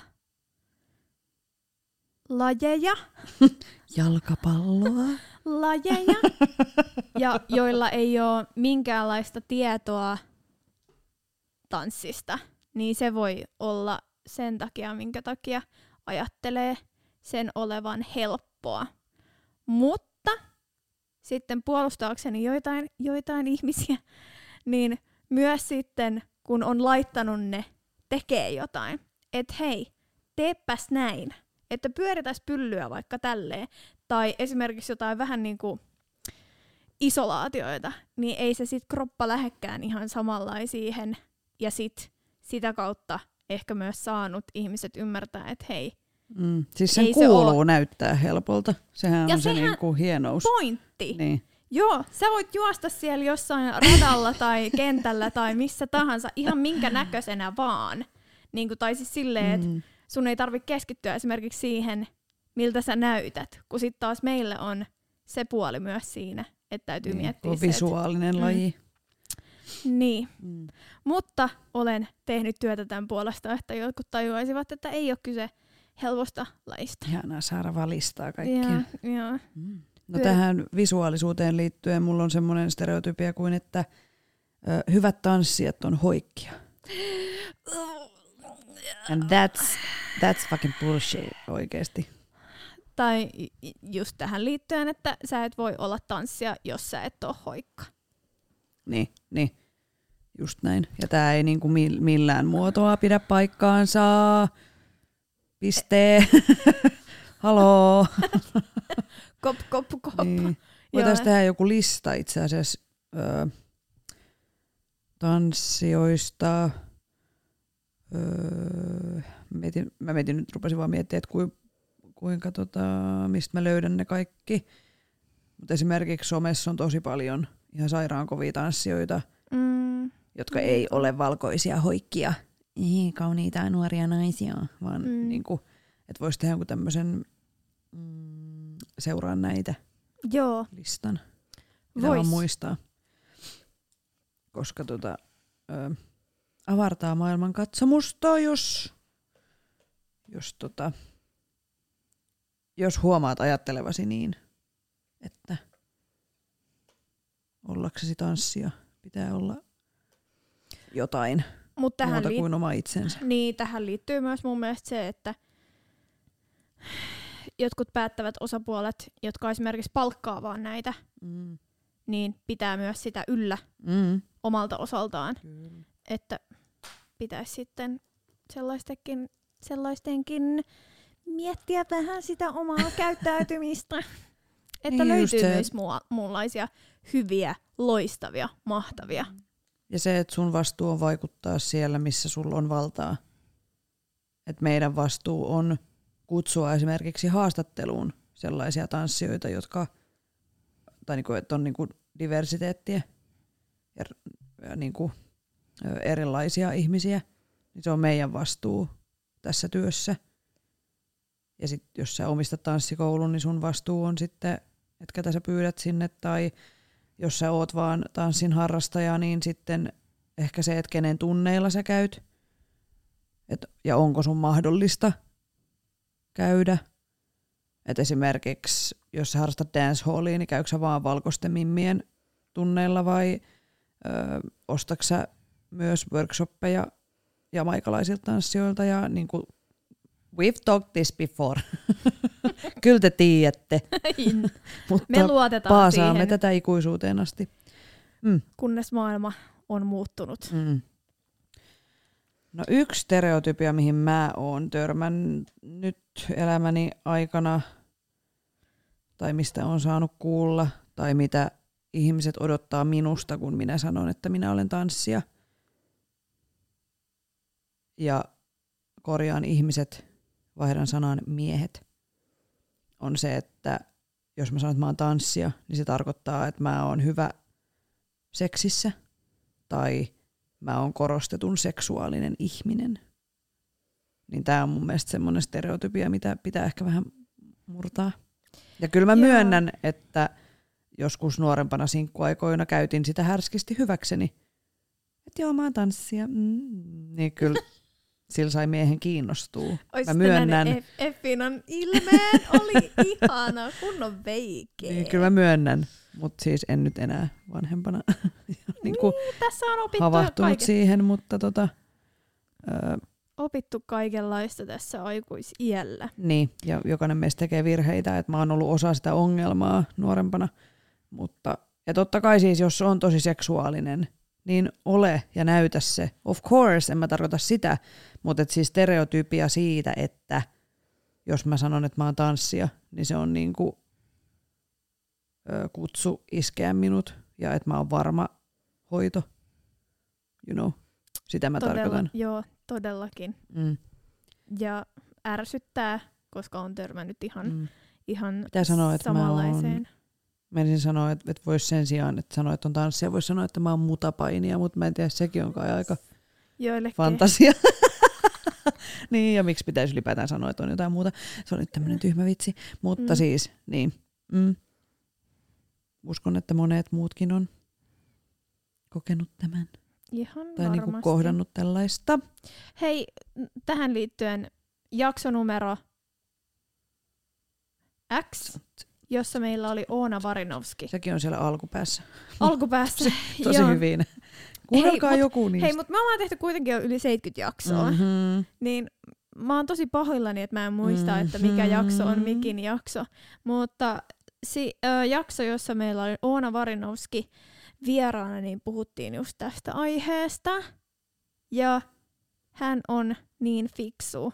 lajeja, Jalkapalloa? lajeja ja joilla ei ole minkäänlaista tietoa tanssista, niin se voi olla sen takia, minkä takia ajattelee sen olevan helppoa. Mutta sitten puolustaakseni joitain, joitain ihmisiä, niin myös sitten, kun on laittanut ne, tekee jotain. Että hei, teepäs näin. Että pyöritäs pyllyä vaikka tälleen. Tai esimerkiksi jotain vähän niin kuin isolaatioita, niin ei se sit kroppa lähekkään ihan samalla siihen. Ja sit sitä kautta ehkä myös saanut ihmiset ymmärtää, että hei, Mm. Siis sen Ei se kuuluu oo. näyttää helpolta. Sehän Ja on se sehän- niinku hienous. pointti. Niin. Joo, sä voit juosta siellä jossain radalla tai kentällä tai missä tahansa ihan minkä näköisenä vaan. Niin kuin, tai siis silleen, että Mm. sun ei tarvitse keskittyä esimerkiksi siihen, miltä sä näytät, kun sitten taas meille on se puoli myös siinä, että täytyy Niin, miettiä on se, visuaalinen Mm. laji. niin. Mm. Mutta olen tehnyt työtä tämän puolesta, että jotkut tajuaisivat, että ei ole kyse helposta lajista. Ihanaa saada valistaa kaikkia. Ja, ja. Mm. No Kyllä. tähän visuaalisuuteen liittyen mulla on semmoinen stereotypia kuin, että ö, hyvät tanssijat on hoikkia. And that's, that's fucking bullshit oikeesti. Tai just tähän liittyen, että sä et voi olla tanssia, jos sä et ole hoikka. Niin, niin. Just näin. Ja tää ei niinku mi- millään muotoa pidä paikkaansa. Piste. Haloo. Kop, kop, kop. Niin. Voitaisiin tehdä joku lista itse asiassa ö, tanssioista. Öö, mietin, mä mietin nyt, rupesin vaan miettimään, että kui, kuinka tota, mistä mä löydän ne kaikki. Mutta esimerkiksi somessa on tosi paljon ihan sairaan kovia tanssijoita, Mm, jotka ei ole valkoisia hoikkia. Ei, kauniita nuoria naisia, vaan Mm. mm. niinku, että voisi tehdä jonkun tämmöisen mm, seuraan näitä joo, listan. Pitää vaan vois. muistaa. Koska tota, ö, avartaa maailman katsomusta, jos, jos, tota, jos huomaat ajattelevasi niin, että ollaksesi tanssia pitää olla jotain Mutta tähän, muuta liit- kuin oma itsensä. niin, tähän liittyy myös mun mielestä se, että jotkut päättävät osapuolet, jotka esimerkiksi palkkaa vaan näitä, Mm. niin pitää myös sitä yllä Mm. omalta osaltaan. Kyllä. Että pitäisi sitten sellaistakin sellaistenkin miettiä vähän sitä omaa käyttäytymistä. Että Niin, löytyy se. myös mua, muunlaisia hyviä, loistavia, mahtavia. Ja se, että sun vastuu on vaikuttaa siellä, missä sulla on valtaa. Et meidän vastuu on kutsua esimerkiksi haastatteluun sellaisia tanssijoita, jotka, tai niinku, että on niinku diversiteettiä ja, ja niinku, ö, erilaisia ihmisiä, niin se on meidän vastuu tässä työssä. Ja sitten jos sä omistat tanssikoulun, niin sun vastuu on sitten, että ketä sä pyydät sinne, tai jos sä oot vaan tanssin harrastaja, niin sitten ehkä se, että kenen tunneilla sä käyt, et, ja onko sun mahdollista käydä. Et esimerkiksi, jos sä harrastat dancehallia, niin käykö sä vaan valkoisten mimmien tunneilla vai ö, myös workshoppeja jamaikalaisilta tanssijoilta ja niin kuin, we've talked this before. Kyllä te tiedätte, mutta Me luotetaan paasaamme siihen, tätä ikuisuuteen asti. kunnes maailma on muuttunut. Mm. No yksi stereotypia, mihin mä oon törmännyt elämäni aikana, tai mistä on saanut kuulla, tai mitä ihmiset odottaa minusta, kun minä sanon, että minä olen tanssija. Ja korjaan ihmiset, vaihdan sanan miehet, on se, että jos mä sanon, että mä oon tanssija, niin se tarkoittaa, että mä oon hyvä seksissä tai mä oon korostetun seksuaalinen ihminen. Niin tää on mun mielestä semmoinen stereotypia, mitä pitää ehkä vähän murtaa. Ja kyllä mä Joo. myönnän, että joskus nuorempana sinkkuaikoina käytin sitä härskisti hyväkseni. Että joo, mä oon tanssija. Mm. Niin kyllä sillä sai miehen kiinnostua. Ois mä myönnän, Eff- Effinan ilmeen oli ihana, kunnon veike. niin kyllä mä myönnän. Mutta siis en nyt enää vanhempana niin kuin Niin, tässä on opittu, havahtunut kaike- siihen, mutta tota, öö, opittu kaikenlaista tässä aikuisiällä. Niin, ja jokainen meistä tekee virheitä, että mä oon ollut osa sitä ongelmaa nuorempana. Mutta, ja totta kai siis, jos on tosi seksuaalinen, niin ole ja näytä se. Of course, en mä tarkoita sitä, mutta et siis stereotypia siitä, että jos mä sanon, että mä oon tanssija, niin se on niinku ö, kutsu iskeä minut ja että mä oon varma hoito. You know, sitä mä Todella, tarkoitan. Joo, todellakin. Mm, Ja ärsyttää, koska on törmännyt ihan, mm. ihan Pitää sanoa, että mä samanlaiseen. Menisin sanoa, että, että voisi sen sijaan, että sanoa, että on tanssija, voisi sanoa, että mä oon mutapainia, mutta mä en tiedä, sekin on kai aika Joillekin. fantasia. niin, ja miksi pitäisi ylipäätään sanoa, että on jotain muuta. Se on nyt tämmöinen tyhmä vitsi. Mutta Mm. siis, niin. Mm. Uskon, että monet muutkin on kokenut tämän. Ihan Tai niinku varmasti. kohdannut tällaista. Hei, tähän liittyen jaksonumero X, jossa meillä oli Oona Varinovski. Sekin on siellä alkupäässä. Alkupäässä. Tosi joo. hyvin. Kuunnelkaa mut- joku niistä. Hei, mutta me ollaan tehty kuitenkin jo yli 70 jaksoa. Mm-hmm. Mm-hmm. Niin mä oon tosi pahoillani, että mä en muista, mm-hmm. että mikä jakso on Mhm. mikin jakso. Mutta si, ö, jakso, jossa meillä oli Oona Varinovski vieraana, niin puhuttiin just tästä aiheesta. Ja hän on niin fiksu.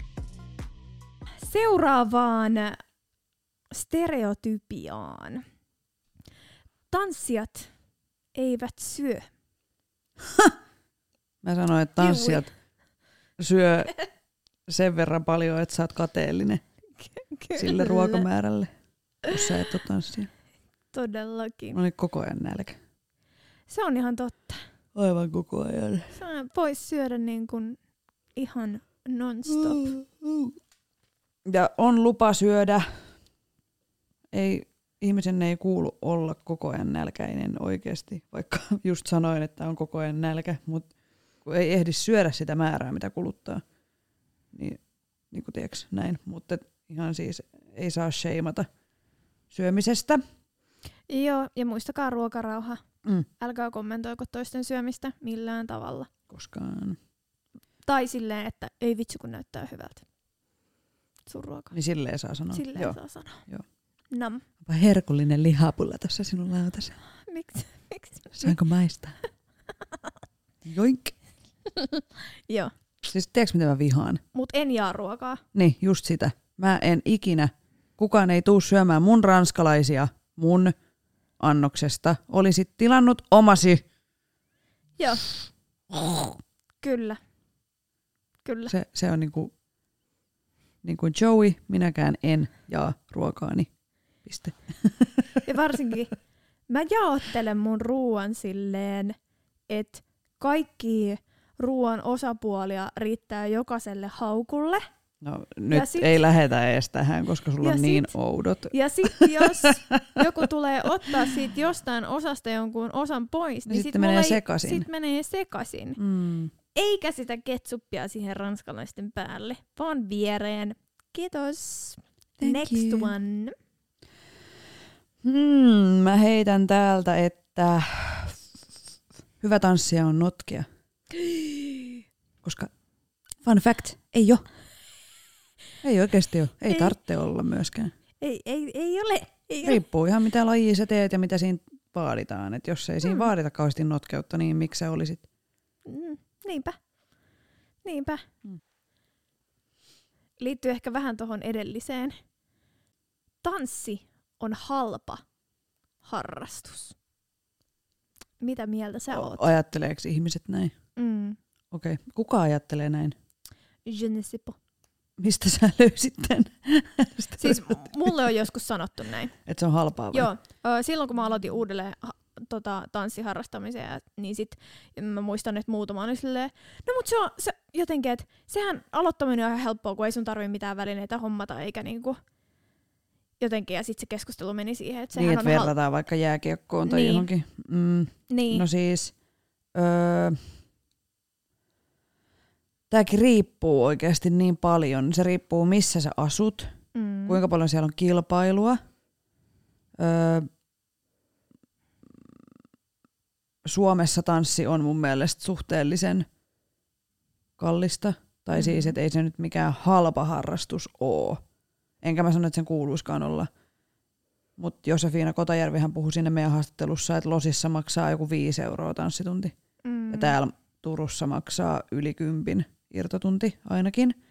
Seuraavaan stereotypiaan. Tanssijat eivät syö. Mä sanoin, että tanssijat syö sen verran paljon, että sä oot kateellinen sille ruokamäärälle, jos sä et ole tanssija. Todellakin. Mä olin koko ajan nälkä. Se on ihan totta. Aivan koko ajan. Sä vois syödä niin kuin ihan non-stop. Ja on lupa syödä. Ei, ihmisen ei kuulu olla koko ajan nälkäinen oikeasti, vaikka just sanoin, että on koko ajan nälkä, mutta kun ei ehdi syödä sitä määrää, mitä kuluttaa. Niin, niin kuin tiiäks, näin. Mutta ihan siis ei saa sheimata syömisestä. Joo, ja muistakaa ruokarauha. Mm. Älkää kommentoiko toisten syömistä millään tavalla. Koskaan. Tai silleen, että ei vitsi kun näyttää hyvältä. Sun ruoka. Niin silleen saa sanoa. Silleen Joo. saa sanoa. Joo. Nam. Onpa herkullinen lihapulla tuossa sinun lautasi. Miksi? Miksi? Saanko maistaa? Joink. Joo. Siis tiedätkö mitä mä vihaan? Mut en jaa ruokaa. Niin, just sitä. Mä en ikinä, kukaan ei tuu syömään mun ranskalaisia mun annoksesta. Olisit tilannut omasi. Joo. Kyllä. Kyllä. Se, se on niinku, niin kuin Joey, minäkään en jaa ruokaani. Piste. Ja varsinkin mä jaottelen mun ruoan silleen, että kaikki ruoan osapuolia riittää jokaiselle haukulle. No nyt sit- ei lähetä edes tähän, koska sulla on niin sit- oudot. Ja sitten jos joku tulee ottaa siitä jostain osasta jonkun osan pois, niin, Niin sit sitten mulla menee sekaisin. Sit menee sekaisin. Mm. Eikä sitä ketsuppia siihen ranskalaisten päälle, vaan viereen. Kiitos. Thank Next you. one. Hmm, mä heitän täältä, että hyvä tanssia on notkea. Koska fun fact, ei oo. Ei oikeasti ole. Ei, Ei. tarvitse olla myöskään. Ei, ei, ei ole. Ei ole. Riippuu ihan mitä lajia sä teet ja mitä siinä vaaditaan. Et jos ei siinä Mm. vaadita kauheasti notkeutta, niin miksi sä olisit? Mm, niinpä. Niinpä. Mm. Liittyy ehkä vähän tuohon edelliseen. Tanssi on halpa harrastus. Mitä mieltä sä oot? O- Ajatteleeko ihmiset näin? Mm. Okei. Okay. Kuka ajattelee näin? Je ne sais pas. Mistä sä löysit tän? Siis mulle on joskus sanottu näin. Et se on halpaa vai? Joo, silloin kun mä aloitin uudelleen tota, tanssiharrastamisen, ja, niin sit mä muistan, että muutama oli silleen, no mut se on se, jotenkin, että sehän aloittaminen on ihan helppoa, kun ei sun tarvi mitään välineitä hommata, eikä niinku jotenkin, ja sitten se keskustelu meni siihen, että sehän niin, että on hal- verrataan vaikka jääkiekkoon tai Niin. johonkin. Mm. Niin, No siis, öö, tämäkin riippuu oikeasti niin paljon. Se riippuu missä sä asut, mm. kuinka paljon siellä on kilpailua. Öö, Suomessa tanssi on mun mielestä suhteellisen kallista. Tai Mm. siis, että ei se nyt mikään halpa harrastus oo. Enkä mä sano, että sen kuuluiskaan olla. Mutta Josefina Kotajärvihän puhui sinne meidän haastattelussa, että Losissa maksaa joku 5 euroa tanssitunti. mm. Ja täällä Turussa maksaa yli kympin irtotunti ainakin.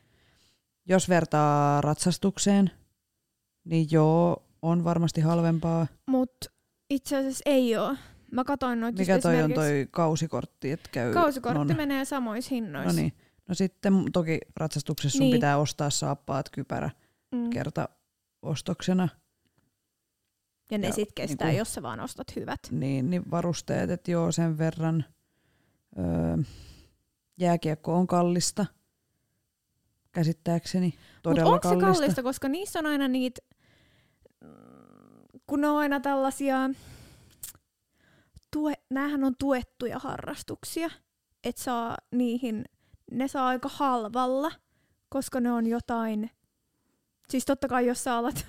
Jos vertaa ratsastukseen, niin joo, on varmasti halvempaa. Mut itse asiassa ei oo. Mä katoin noita Mikä toi on toi kausikortti, että käy... Kausikortti non- menee samoissa hinnoissa. No niin. No sitten toki ratsastuksessa sun Niin. pitää ostaa saappaat, kypärä Mm. kerta ostoksena. Ja ne Ja sit kestää, niinku- jos sä vaan ostat hyvät. Niin, niin varusteet, että joo sen verran. Öö, jääkiekko on kallista, käsittääkseni. Todella onko se kallista. kallista, koska niissä on aina niitä, kun ne on aina tällaisia, tue, näähän on tuettuja harrastuksia, että saa niihin, ne saa aika halvalla, koska ne on jotain, siis totta kai jos sä alat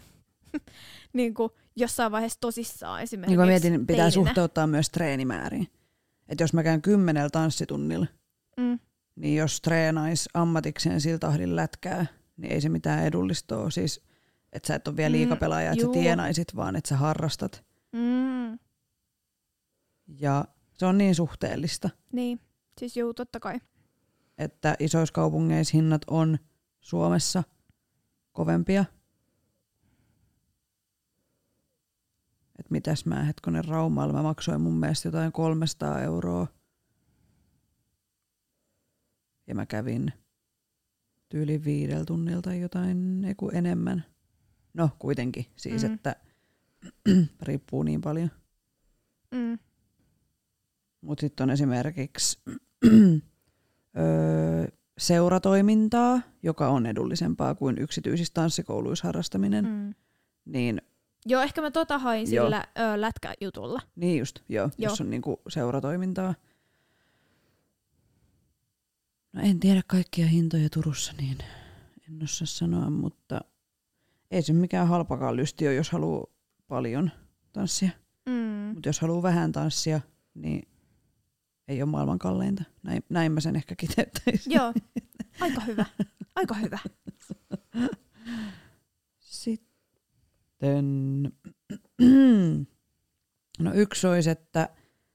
niin kuin jossain vaiheessa tosissaan esimerkiksi Niin kuin mä mietin, pitää teininä. suhteuttaa myös treenimääriin. Että jos mä käyn kymmenellä tanssitunnilla, Mm, niin jos treenais ammatikseen sillä tahdin lätkää, niin ei se mitään edullista ole. Siis, että sä et ole vielä Mm, liikapelaaja, että sä tienaisit, vaan että sä harrastat. mm, Ja se on niin suhteellista, niin, siis juu, totta kai. että isoissa kaupungeissa hinnat on Suomessa kovempia. Et mitäs mä hetkonen Raumalla, mä maksoin mun mielestä jotain 300 euroa. Ja mä kävin tyyli viidellä tunnilta tai jotain eiku enemmän. No kuitenkin, siis Mm. että riippuu niin paljon. Mm, Mutta sitten on esimerkiksi öö, seuratoimintaa, joka on edullisempaa kuin yksityisissä tanssikouluissa harrastaminen. Mm. Niin, Joo, ehkä mä tota hain Joo. sillä ö, lätkäjutulla. niin just, joo, Joo. jos on niinku seuratoimintaa. No en tiedä kaikkia hintoja Turussa, niin en osaa sanoa, mutta ei se mikään halpakaan lysti ole, jos haluaa paljon tanssia. Mm. Mutta jos haluaa vähän tanssia, niin ei ole maailman kalleinta. Näin, näin mä sen ehkä kiteyttäisin. Joo, aika hyvä. Aika hyvä. Sitten no yksi olisi, että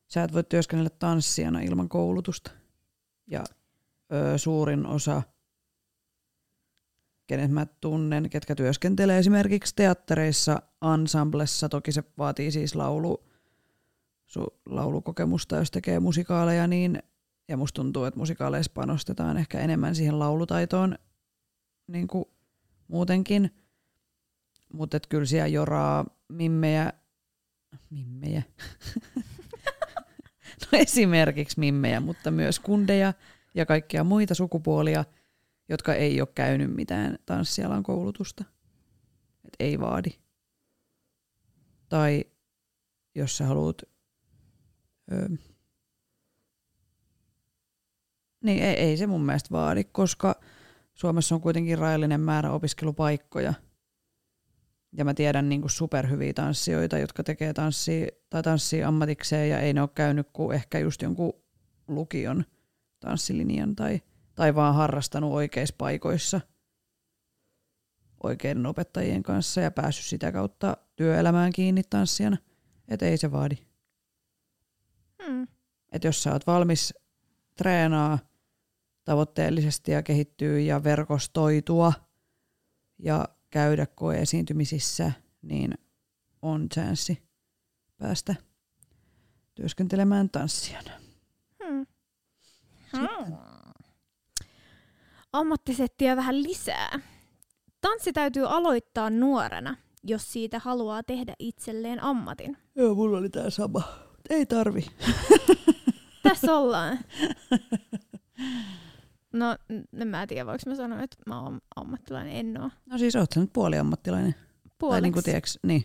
sä et voi työskennellä tanssijana ilman koulutusta. Ja ö, suurin osa, kenet mä tunnen, ketkä työskentelee esimerkiksi teattereissa, ensemblessa, toki se vaatii siis laulu, su, laulukokemusta, jos tekee musikaaleja, niin ja musta tuntuu, että musikaaleissa panostetaan ehkä enemmän siihen laulutaitoon niin kuin muutenkin. Mutta kyllä siellä joraa mimmejä, mimmejä, no esimerkiksi mimmejä, mutta myös kundeja ja kaikkia muita sukupuolia, jotka ei ole käynyt mitään tanssialan koulutusta. Et ei vaadi. Tai jos sä haluat... Öö, niin ei, ei se mun mielestä vaadi, koska Suomessa on kuitenkin rajallinen määrä opiskelupaikkoja. Ja mä tiedän niin superhyviä tanssijoita, jotka tekee tanssia, tai tanssia ammatikseen ja ei ne ole käynyt kuin ehkä just jonkun lukion tanssilinjan tai, tai vaan harrastanut oikeissa paikoissa oikeiden opettajien kanssa ja päässyt sitä kautta työelämään kiinni tanssijana. Et ei se vaadi. Mm. Et jos sä oot valmis treenaa tavoitteellisesti ja kehittyy ja verkostoitua ja käydä koeesiintymisissä, niin on chanssi päästä työskentelemään tanssijana. Hmm. Hmm. Ammattisettiä vähän lisää. Tanssi täytyy aloittaa nuorena, jos siitä haluaa tehdä itselleen ammatin. Joo, mulla oli tää sama. Ei tarvi. Tässä ollaan. No, en mä tiedä, voiko mä sanoa, että mä oon ammattilainen, en oo. No siis oot sä nyt puoliammattilainen. Tai Puoleksi. niinku tiiäks, niin.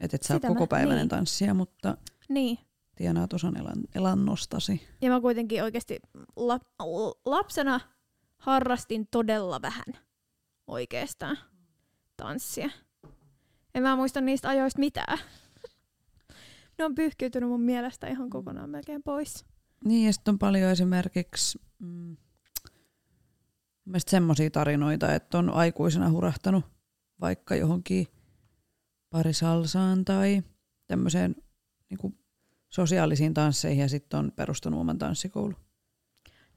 Et et sä oot kokopäiväinen niin. tanssija, mutta Niin. tienaat osan elan, elannostasi. Ja mä kuitenkin oikeasti la- l- lapsena harrastin todella vähän oikeastaan tanssia. En mä muista niistä ajoista mitään. Ne on pyyhkiytynyt mun mielestä ihan kokonaan melkein pois. Niin, ja sitten on paljon esimerkiksi mm, semmoisia tarinoita, että on aikuisena hurahtanut vaikka johonkin parisalsaan tai tämmöiseen niin sosiaalisiin tansseihin ja sitten on perustanut oman tanssikoulu.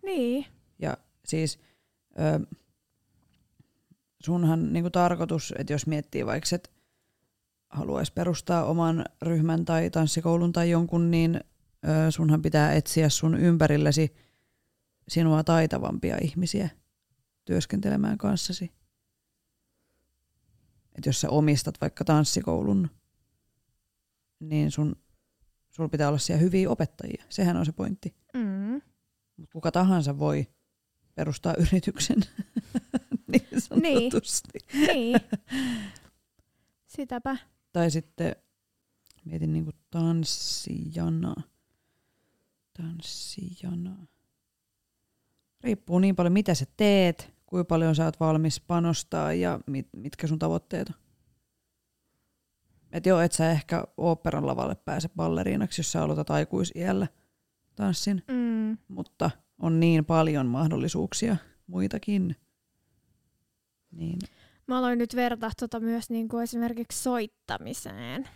Niin. Ja siis ö, sunhan niin tarkoitus, että jos miettii vaikka, että haluaisi perustaa oman ryhmän tai tanssikoulun tai jonkun, niin sunhan pitää etsiä sun ympärillesi sinua taitavampia ihmisiä työskentelemään kanssasi. Et jos sä omistat vaikka tanssikoulun, niin sun, sulla pitää olla siellä hyviä opettajia. Sehän on se pointti. Mm. Mut kuka tahansa voi perustaa yrityksen niin sanotusti. Niin. Sitäpä. Tai sitten mietin niinku tanssijana. Tanssijana. Riippuu niin paljon, mitä sä teet, kuinka paljon sä oot valmis panostaa ja mit, mitkä sun tavoitteet on. Et joo, et sä ehkä oopperan lavalle pääse balleriinaksi, jos sä aloitat aikuisiällä tanssin, Mm. mutta on niin paljon mahdollisuuksia muitakin. Niin. Mä aloin nyt vertaa tota myös niin kuin esimerkiksi soittamiseen.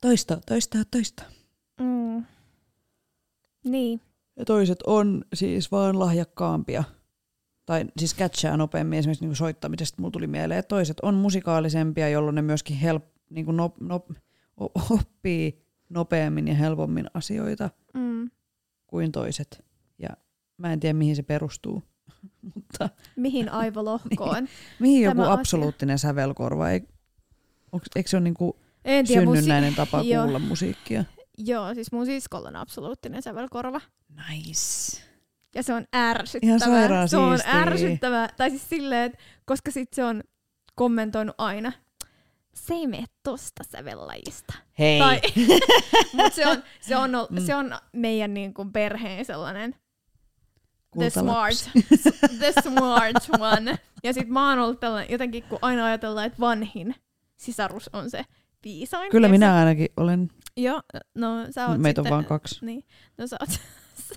Toista, toista, toista. Mm. Niin. Ja toiset on siis vaan lahjakkaampia. Tai siis catchaa nopeammin esimerkiksi niin soittamisesta mulla tuli mieleen. että toiset on musikaalisempia, jolloin ne myöskin help, niin kuin nop, nop, oppii nopeammin ja helpommin asioita Mm. kuin toiset. Ja mä en tiedä mihin se perustuu. Mutta Mihin aivolohkoon? mihin Tämä joku asia. absoluuttinen sävelkorva? Ei, onks, eikö se ole niin kuin en tiedä, synnynnäinen tapa joo. kuulla musiikkia? Joo, siis mun siskolla on absoluuttinen sävelkorva. Nice. Ja se on ärsyttävää. Ihan se on ärsyttävää. Tai siis silleen, että koska sit se on kommentoinut aina, se ei mene tosta sävellajista. Hei. Tai, mut se on, se, on, Mm. se on meidän niin kuin perheen sellainen the smart, the smart one. Ja sit mä oon ollut tällainen, jotenkin kun aina ajatellaan, että vanhin sisarus on se viisain. Kyllä minä ainakin olen. Joo, no sä oot Meitä on sitten, vaan kaksi. Niin, no sä oot, sä,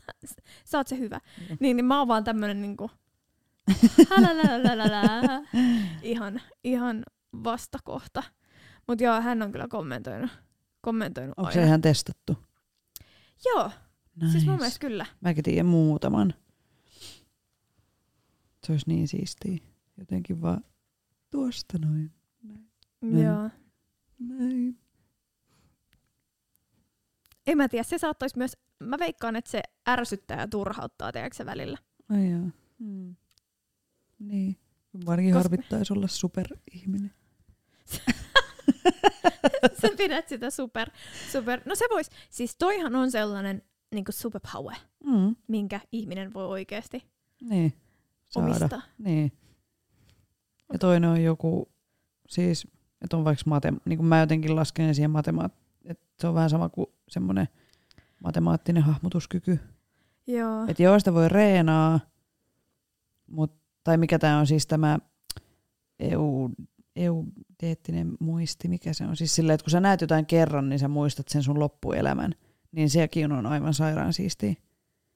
sä oot se hyvä. Niin, niin mä oon vaan tämmönen niinku, ihan, ihan vastakohta. Mut joo, hän on kyllä kommentoinut, kommentoinut Onko se ihan testattu? Joo, Nice. siis mun mielestä kyllä. Mäkin tiedän muutaman. Se olisi niin siistiä. Jotenkin vaan tuosta noin. Niin. Joo. Näin. En mä tiedä, se saattaisi myös, mä veikkaan, että se ärsyttää ja turhauttaa, tiedätkö välillä. Ai joo. Hmm. Niin. Varsinkin Kos- harvittaisi olla superihminen. Sä pidät sitä super, super. No se vois, siis toihan on sellainen niin superpower, Mm. minkä ihminen voi oikeasti Niin. Saada. omistaa. Niin. Ja toinen on joku, siis, että on vaikka mate, niin kuin mä jotenkin lasken siihen matemaat, että se on vähän sama kuin semmoinen matemaattinen hahmotuskyky. Joo. Että joo, sitä voi reenaa, mut, tai mikä tämä on siis tämä EU, eudeettinen muisti, mikä se on? Siis silleen, että kun sä näet jotain kerran, niin sä muistat sen sun loppuelämän. Niin sekin on aivan sairaan siistiä.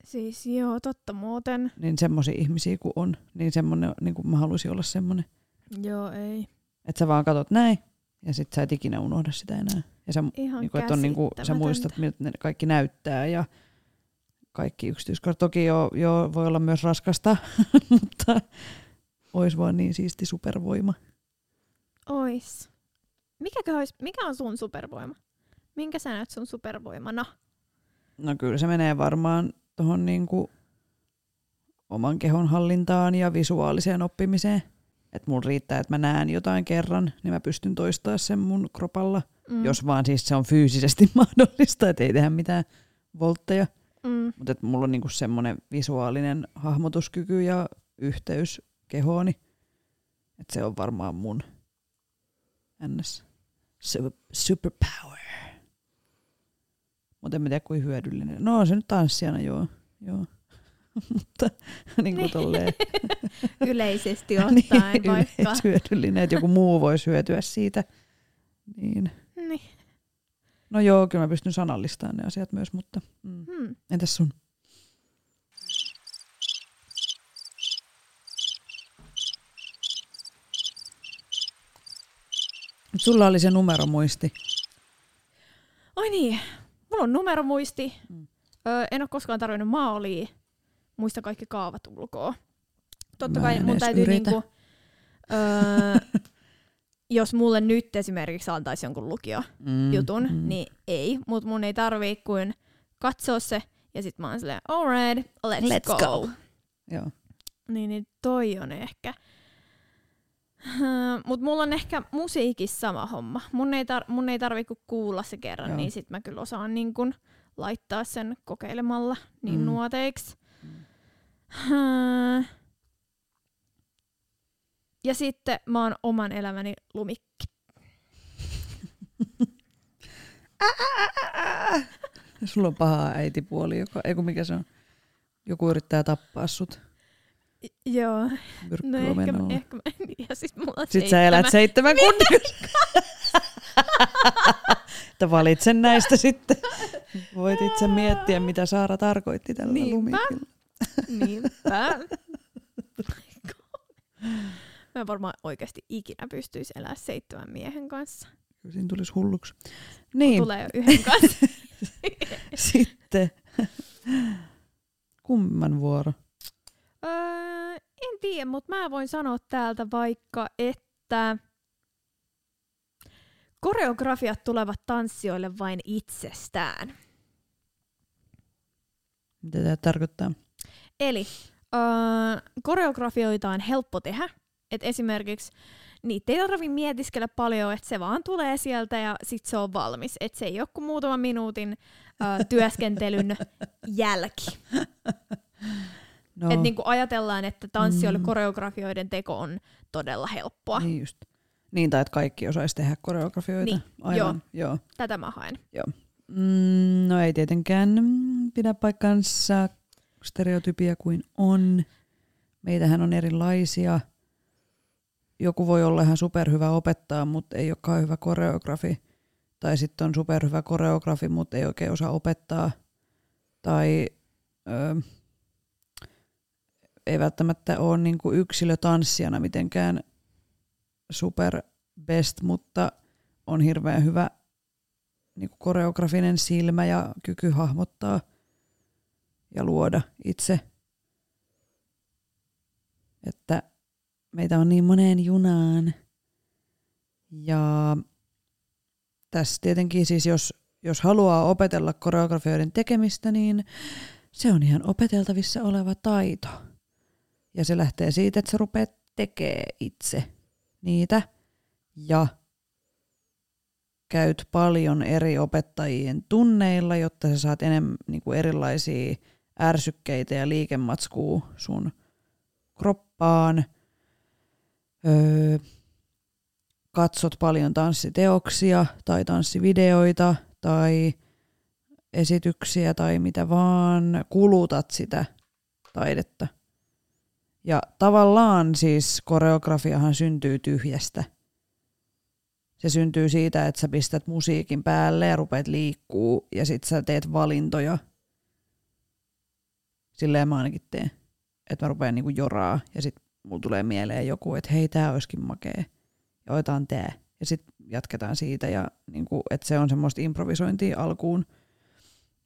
Siis joo, totta muuten. Niin semmoisia ihmisiä kuin on, niin semmoinen, niin kuin mä haluaisin olla semmoinen. Joo, ei. Että sä vaan katot näin, ja sit sä et ikinä unohda sitä enää. Ja sä, Ihan niin kuin, että on, niin kuin, sä muistat, miltä ne kaikki näyttää ja kaikki yksityiskohdat. Toki jo, jo voi olla myös raskasta, mutta olisi vaan niin siisti supervoima. Ois. Mikä, ois, mikä on sun supervoima? Minkä sä näet sun supervoimana? No kyllä se menee varmaan tuohon niin oman kehon hallintaan ja visuaaliseen oppimiseen. Että mulla riittää, että mä näen jotain kerran, niin mä pystyn toistaa sen mun kropalla. Mm. Jos vaan siis se on fyysisesti mahdollista, että ei tehdä mitään voltteja. Mm. Mutta että mulla on niinku semmoinen visuaalinen hahmotuskyky ja yhteys kehooni. Että se on varmaan mun ns. Super, superpower. Mutta en mä tiedä kuin hyödyllinen. No on se nyt tanssijana, joo. joo. Mutta niin kuin tolleen. Yleisesti ottaen vaikka. yleishyödyllinen, että joku muu voisi hyötyä siitä. Niin. Niin. No joo, kyllä mä pystyn sanallistamaan ne asiat myös, mutta mm. Hmm. entäs sun? Sulla oli se numeromuisti. Oi niin, mulla on numeromuisti. Mm. Öö, en ole koskaan tarvinnut maalia. Muista kaikki kaavat ulkoa. Totta Mä kai en mun edes täytyy yritä. niinku, öö, jos mulle nyt esimerkiksi antaisi jonkun lukio Mm, jutun, niin ei. Mutta mun ei tarvii kuin katsoa se ja sit mä oon silleen, alright, let's, Let's go. go. Joo. Niin, niin toi on ehkä. Mutta mulla on ehkä musiikissa sama homma. Mun ei, tar- mun ei tarvi kuin kuulla se kerran, Joo. niin sit mä kyllä osaan niin kun laittaa sen kokeilemalla niin Mm. nuoteiksi. Mm. Ja sitten mä oon oman elämäni lumikki. Sulla on paha äitipuoli, joka, ei kun mikä se on? Joku yrittää tappaa sut Joo, no ehkä, ehkä ja siis mulla on Sitten sä elät seitsemän kunnikas. Että valitsen näistä sitten. Voit itse miettiä, mitä Saara tarkoitti tällä Niinpä. lumikilla. Niinpä. Mä varmaan oikeasti ikinä pystyisi elää seitsemän miehen kanssa. Kyllä siinä tulisi hulluksi. Niin, Tulee jo yhden kanssa. sitten. Kumman vuoro? öö, en tiedä, mutta mä voin sanoa täältä vaikka, että koreografiat tulevat tanssijoille vain itsestään. Mitä tämä tarkoittaa? Eli öö, koreografioita on helppo tehdä. Et esimerkiksi niitä ei tarvitse mietiskellä paljon, että se vaan tulee sieltä ja sit se on valmis. Et se ei ole kuin muutaman minuutin öö, työskentelyn jälki. No, Et niinku ajatellaan, että tanssijoille Mm. koreografioiden teko on todella helppoa. niin just. Niin, tai että kaikki osaisi tehdä koreografioita. Niin, Aivan, joo. joo. Tätä mä haen. Mm, no ei tietenkään pidä paikkansa, stereotypia kuin on. Meitähän on erilaisia. Joku voi olla ihan superhyvä opettaa, mutta ei olekaan hyvä koreografi. Tai sitten on superhyvä koreografi, mutta ei oikein osaa opettaa. Tai ö, ei välttämättä ole niinku yksilötanssijana mitenkään super best, mutta on hirveän hyvä niinku koreografinen silmä ja kyky hahmottaa ja luoda itse. Että meitä on niin moneen junaan. Ja tässä tietenkin siis, jos, jos haluaa opetella koreografioiden tekemistä, niin se on ihan opeteltavissa oleva taito. Ja se lähtee siitä, että sä rupeat tekee itse niitä ja käyt paljon eri opettajien tunneilla, jotta sä saat enemmän niin kuin erilaisia ärsykkeitä ja liikematskua sun kroppaan. Öö, katsot paljon tanssiteoksia tai tanssivideoita tai esityksiä tai mitä vaan, kulutat sitä taidetta. Ja tavallaan siis koreografiahan syntyy tyhjästä. Se syntyy siitä, että sä pistät musiikin päälle ja rupeat liikkuu ja sit sä teet valintoja. Silleen mä ainakin teen. Että mä rupean niinku joraa ja sit mulla tulee mieleen joku, että hei tää olisikin makee. Ja otetaan tää. Ja sit jatketaan siitä ja niinku, että se on semmoista improvisointia alkuun.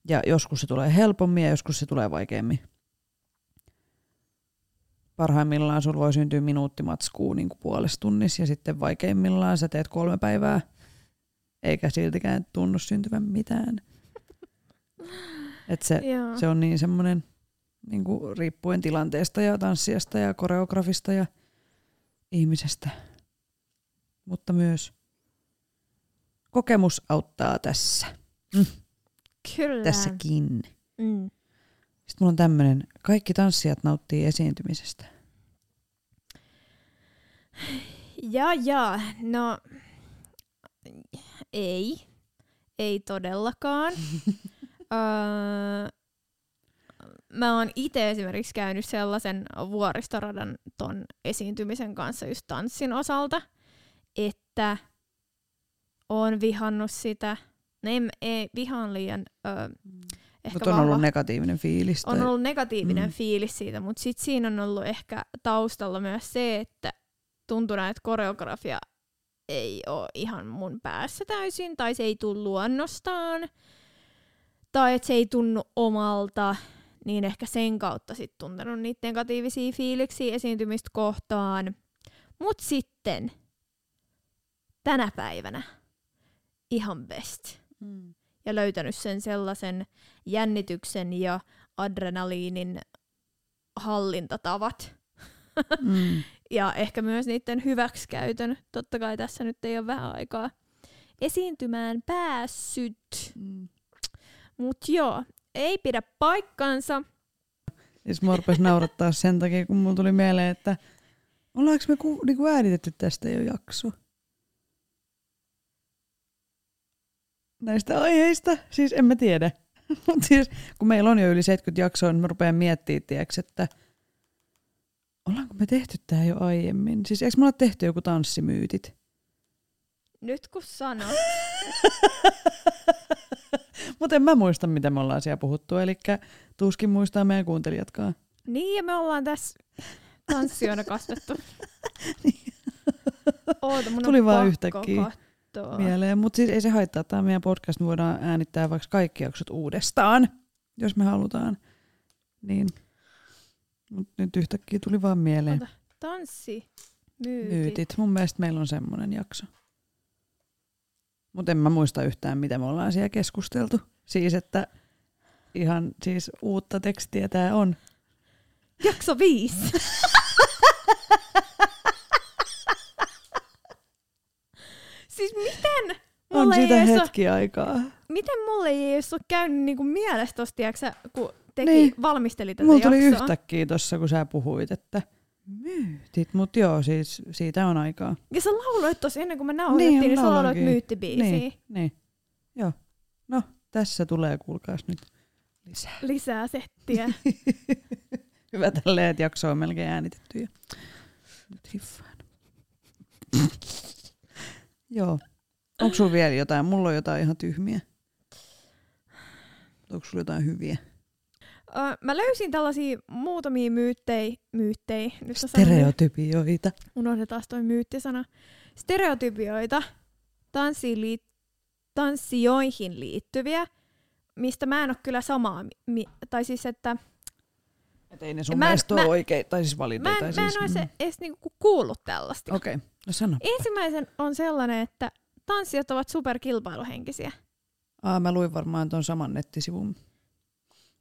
Ja joskus se tulee helpommin ja joskus se tulee vaikeammin parhaimmillaan sulla voi syntyä minuuttimatskuu niin puolessa tunnissa ja sitten vaikeimmillaan sä teet kolme päivää, eikä siltikään tunnu syntyvän mitään. Et se, se on niin semmoinen niin riippuen tilanteesta ja tanssijasta ja koreografista ja ihmisestä. Mutta myös kokemus auttaa tässä. Mm. Kyllä. Tässäkin. Mm. Sitten mulla on tämmöinen, kaikki tanssijat nauttii esiintymisestä. Ja, ja, no ei, ei todellakaan. öö, mä oon itse esimerkiksi käynyt sellaisen vuoristoradan ton esiintymisen kanssa just tanssin osalta, että on vihannut sitä, no ei, ei vihaan liian öö, Ehkä mutta on vahva. ollut negatiivinen fiilis. Tai... On ollut negatiivinen mm. fiilis siitä, mutta sitten siinä on ollut ehkä taustalla myös se, että tuntuu että koreografia ei ole ihan mun päässä täysin, tai se ei tule luonnostaan, tai että se ei tunnu omalta, niin ehkä sen kautta sitten tuntenut niitä negatiivisia fiiliksiä esiintymistä kohtaan. Mutta sitten tänä päivänä ihan best. Mm ja löytänyt sen sellaisen jännityksen ja adrenaliinin hallintatavat. Mm. ja ehkä myös niiden hyväksikäytön. Totta kai tässä nyt ei ole vähän aikaa esiintymään päässyt. Mm. Mutta joo, ei pidä paikkansa. Siis mua naurattaa sen takia, kun mulla tuli mieleen, että ollaanko me ku, niinku äänitetty tästä jo jakso? Näistä aiheista. Siis en mä tiedä. Mutta siis, kun meillä on jo yli 70 jaksoa, niin mä rupean miettimään, tiiäks, että ollaanko me tehty tämä jo aiemmin? Siis eikö me olla tehty joku tanssimyytit? Nyt kun sanot. Mutta en mä muista, mitä me ollaan siellä puhuttu. Eli tuskin muistaa meidän kuuntelijatkaan. Niin, ja me ollaan tässä tanssijoina kasvettu. niin. Oota, mun Tuli vaan yhtäkkiä. Katsoa mieleen. Mutta siis ei se haittaa, tämä meidän podcast me voidaan äänittää vaikka kaikki jaksot uudestaan, jos me halutaan. Niin. Mut nyt yhtäkkiä tuli vaan mieleen. Ota, tanssi, myytit. myytit. Mun mielestä meillä on semmoinen jakso. Mutta en mä muista yhtään, mitä me ollaan siellä keskusteltu. Siis, että ihan siis uutta tekstiä tää on. Jakso viisi. Siis miten? Mulle on siitä hetki ole, aikaa. Miten mulle ei edes ole käynyt niinku mielestä tosta, tiiäksä, kun teki, niin. valmisteli tätä Mulla tuli yhtäkkiä tossa, kun sä puhuit, että myytit, mutta joo, siis siitä on aikaa. Ja sä lauloit tossa ennen kuin me nauhoitettiin, niin, niin sä lauloit myyttibiisiä. Niin, niin, joo. No, tässä tulee, kuulkaas nyt Lisää. lisää settiä. Hyvä tälleen, että jakso on melkein äänitetty. Ja nyt hiffaan. Joo. Onko sulla vielä jotain? Mulla on jotain ihan tyhmiä. Onko sulla jotain hyviä? Ö, mä löysin tällaisia muutamia myyttejä, myyttejä, nyt Stereotypioita. unohdetaan toi myyttisana, stereotypioita tanssiin liit- tanssioihin liittyviä, mistä mä en ole kyllä samaa, mi- tai siis että Et ei ne sun Mä mielestä ole mä- oikein, tai siis valideita. mä tai mä en siis, olisi mm. edes niinku kuullut tällaista. Okei, okay. no sano. Ensimmäisen on sellainen, että tanssijat ovat superkilpailuhenkisiä. Aa, mä luin varmaan ton saman nettisivun.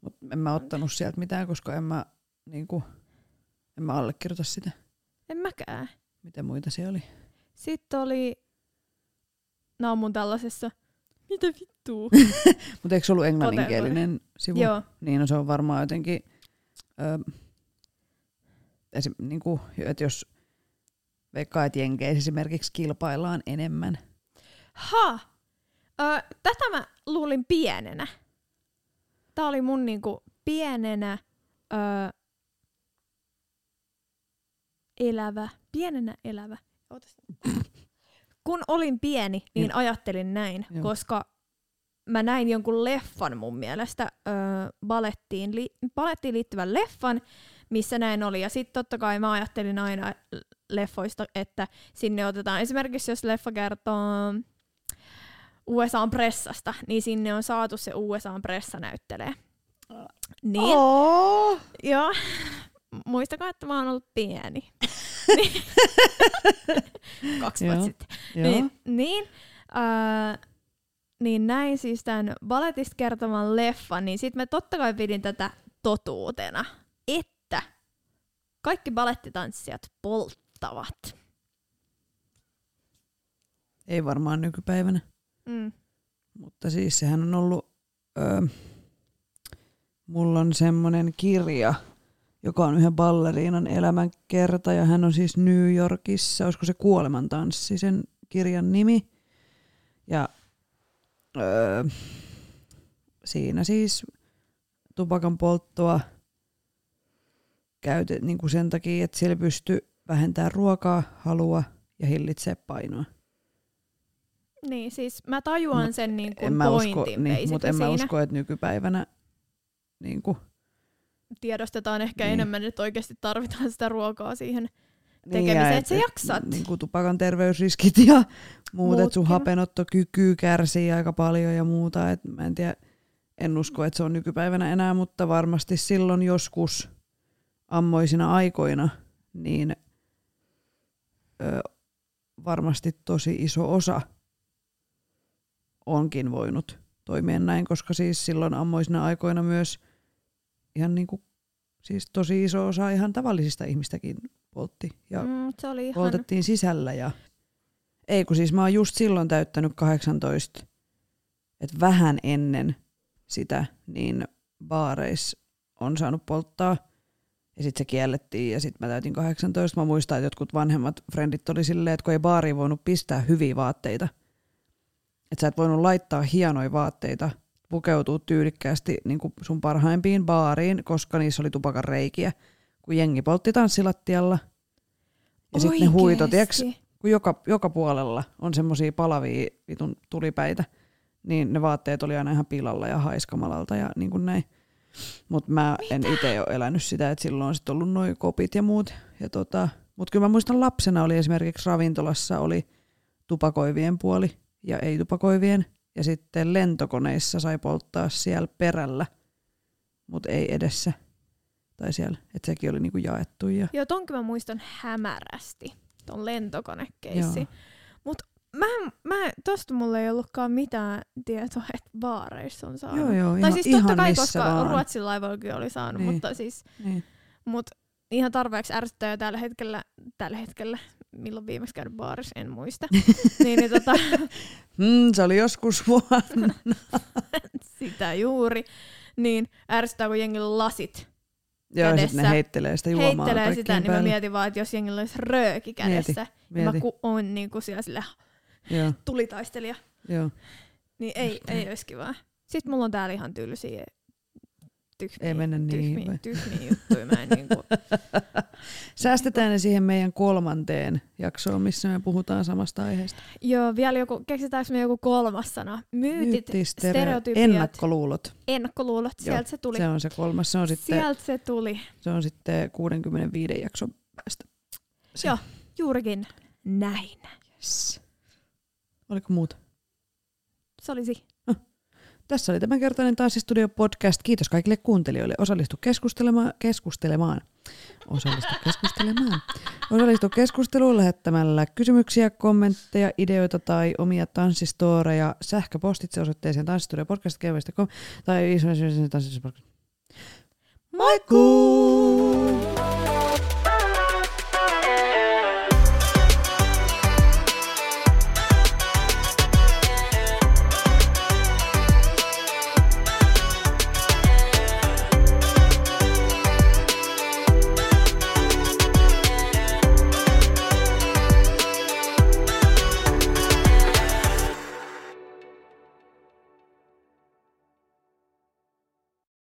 Mutta en mä ottanut sieltä mitään, koska en mä, niinku, en mä allekirjoita sitä. En mäkään. Mitä muita siellä oli? Sitten oli, nämä on mun tällaisessa, mitä vittua? Mutta eikö se ollut englanninkielinen sivu? Joo, Niin, no se on varmaan jotenkin, ö, esim, niinku, että jos veikkaa, että Jenkeissä esimerkiksi kilpaillaan enemmän. Ha! Ö, tätä mä luulin pienenä. Tää oli mun niinku pienenä ö, elävä, pienenä elävä. Ootas. Kun olin pieni, niin Niin. ajattelin näin, Joo. koska mä näin jonkun leffan mun mielestä, ö, balettiin, li, balettiin liittyvän leffan, missä näin oli. Ja sitten totta kai mä ajattelin aina leffoista, että sinne otetaan esimerkiksi, jos leffa kertoo USAn pressasta, niin sinne on saatu se USAn pressa näyttelee. Niin, Oh! joo. Muistakaa, että mä oon ollut pieni. Kaksi vuotta sitten. Niin, niin, äh, niin näin siis tämän balletista kertoman leffan, niin sitten mä totta kai pidin tätä totuutena, että kaikki balettitanssijat polttavat. Ei varmaan nykypäivänä. Mm. Mutta siis sehän on ollut, öö, mulla on semmoinen kirja, joka on yhden balleriinan elämänkerta ja hän on siis New Yorkissa, olisiko se kuolemantanssi sen kirjan nimi. Ja öö, siinä siis tupakan polttoa käytet, niin kuin sen takia, että sillä pystyy vähentämään ruokaa, halua ja hillitsee painoa. Niin, siis mä tajuan Mut sen niin en kuin mä usko, pointin niin, mutta en mä usko, että nykypäivänä niin kuin, Tiedostetaan ehkä Niin. enemmän, että oikeasti tarvitaan sitä ruokaa siihen. Niin, Tekemiseen, ja että sä jaksat. Niin kuin tupakan terveysriskit ja muut, että sun hapenottokyky kärsii aika paljon ja muuta. Et mä en tiedä, en usko, että se on nykypäivänä enää, mutta varmasti silloin joskus ammoisina aikoina, niin ö, varmasti tosi iso osa onkin voinut toimia näin, koska siis silloin ammoisina aikoina myös ihan niin kuin, siis tosi iso osa ihan tavallisista ihmistäkin poltti ja Mm, se oli ihan... poltettiin sisällä. Ja... Ei kun siis mä oon just silloin täyttänyt 18, että vähän ennen sitä niin baareissa on saanut polttaa. Ja sitten se kiellettiin ja sitten mä täytin 18. Mä muistan, että jotkut vanhemmat frendit oli silleen, että kun ei baariin voinut pistää hyviä vaatteita. Että sä et voinut laittaa hienoja vaatteita, pukeutua tyylikkäästi niin kuin sun parhaimpiin baariin, koska niissä oli tupakan reikiä. Kun jengi poltti tanssilattialla. Ja sitten ne huito, tiiäks, Oikeesti? kun joka, joka puolella on semmoisia palavia vitun tulipäitä, niin ne vaatteet oli aina ihan pilalla ja haiskamalalta ja niin kuin näin. Mutta mä Mitä? en itse ole elänyt sitä, että silloin on sit ollut noin kopit ja muut. Ja tota, Mutta kyllä mä muistan lapsena oli esimerkiksi ravintolassa oli tupakoivien puoli ja ei-tupakoivien. Ja sitten lentokoneissa sai polttaa siellä perällä, mutta ei edessä. Tai siellä, että sekin oli niinku jaettu. Ja... Joo, tonkin mä muistan hämärästi, ton lentokonekeissi. Joo. Mut mä, mä, tosta mulla ei ollutkaan mitään tietoa, että baareissa on saanut. Joo, joo, tai ihan, siis ihan totta kai, koska vaan. Ruotsin laivoillakin oli saanut, Niin. mutta siis Niin. mut ihan tarpeeksi ärsyttää jo tällä hetkellä, tällä hetkellä, milloin viimeksi käynyt baarissa, en muista. niin, niin tota, Mm, se oli joskus vuonna. sitä juuri. Niin ärsyttää, kun jengillä lasit Joo, kädessä. ne heittelee sitä juomaa heittelee sitä, niin mä päälle. mietin vaan, että jos jengillä olisi rööki kädessä, niin mieti. mä ku, on niinku siellä sille Joo, tulitaistelija, joo. niin ei, ei olisi kivaa. Sitten mulla on täällä ihan tylsiä tyhmiä, Ei mennä niin, tyhmiä, vai? tyhmiä juttuja. Mä en niinku, Säästetään ne siihen meidän kolmanteen jaksoon, missä me puhutaan samasta aiheesta. joo, vielä joku, keksitäänkö me joku kolmas sana? Myytit, Myytti, stereo- stereotypiat, ennakkoluulot. ennakkoluulot, Joo, sieltä se tuli. Se on se kolmas. Se on sitten, Sieltä se tuli. se on sitten 65 jakson päästä. Se. Joo. Juurikin näin. Yes. Oliko muuta? Se olisi. Tässä oli tämänkertainen Tanssistudio podcast. Kiitos kaikille kuuntelijoille. Osallistu keskustelemaan. keskustelemaan. Osallistu keskustelemaan. Osallistu keskusteluun lähettämällä kysymyksiä, kommentteja, ideoita tai omia tanssistoreja sähköpostitse osoitteeseen tanssistudiopodcast.com tai tanssistudio Moikkuu!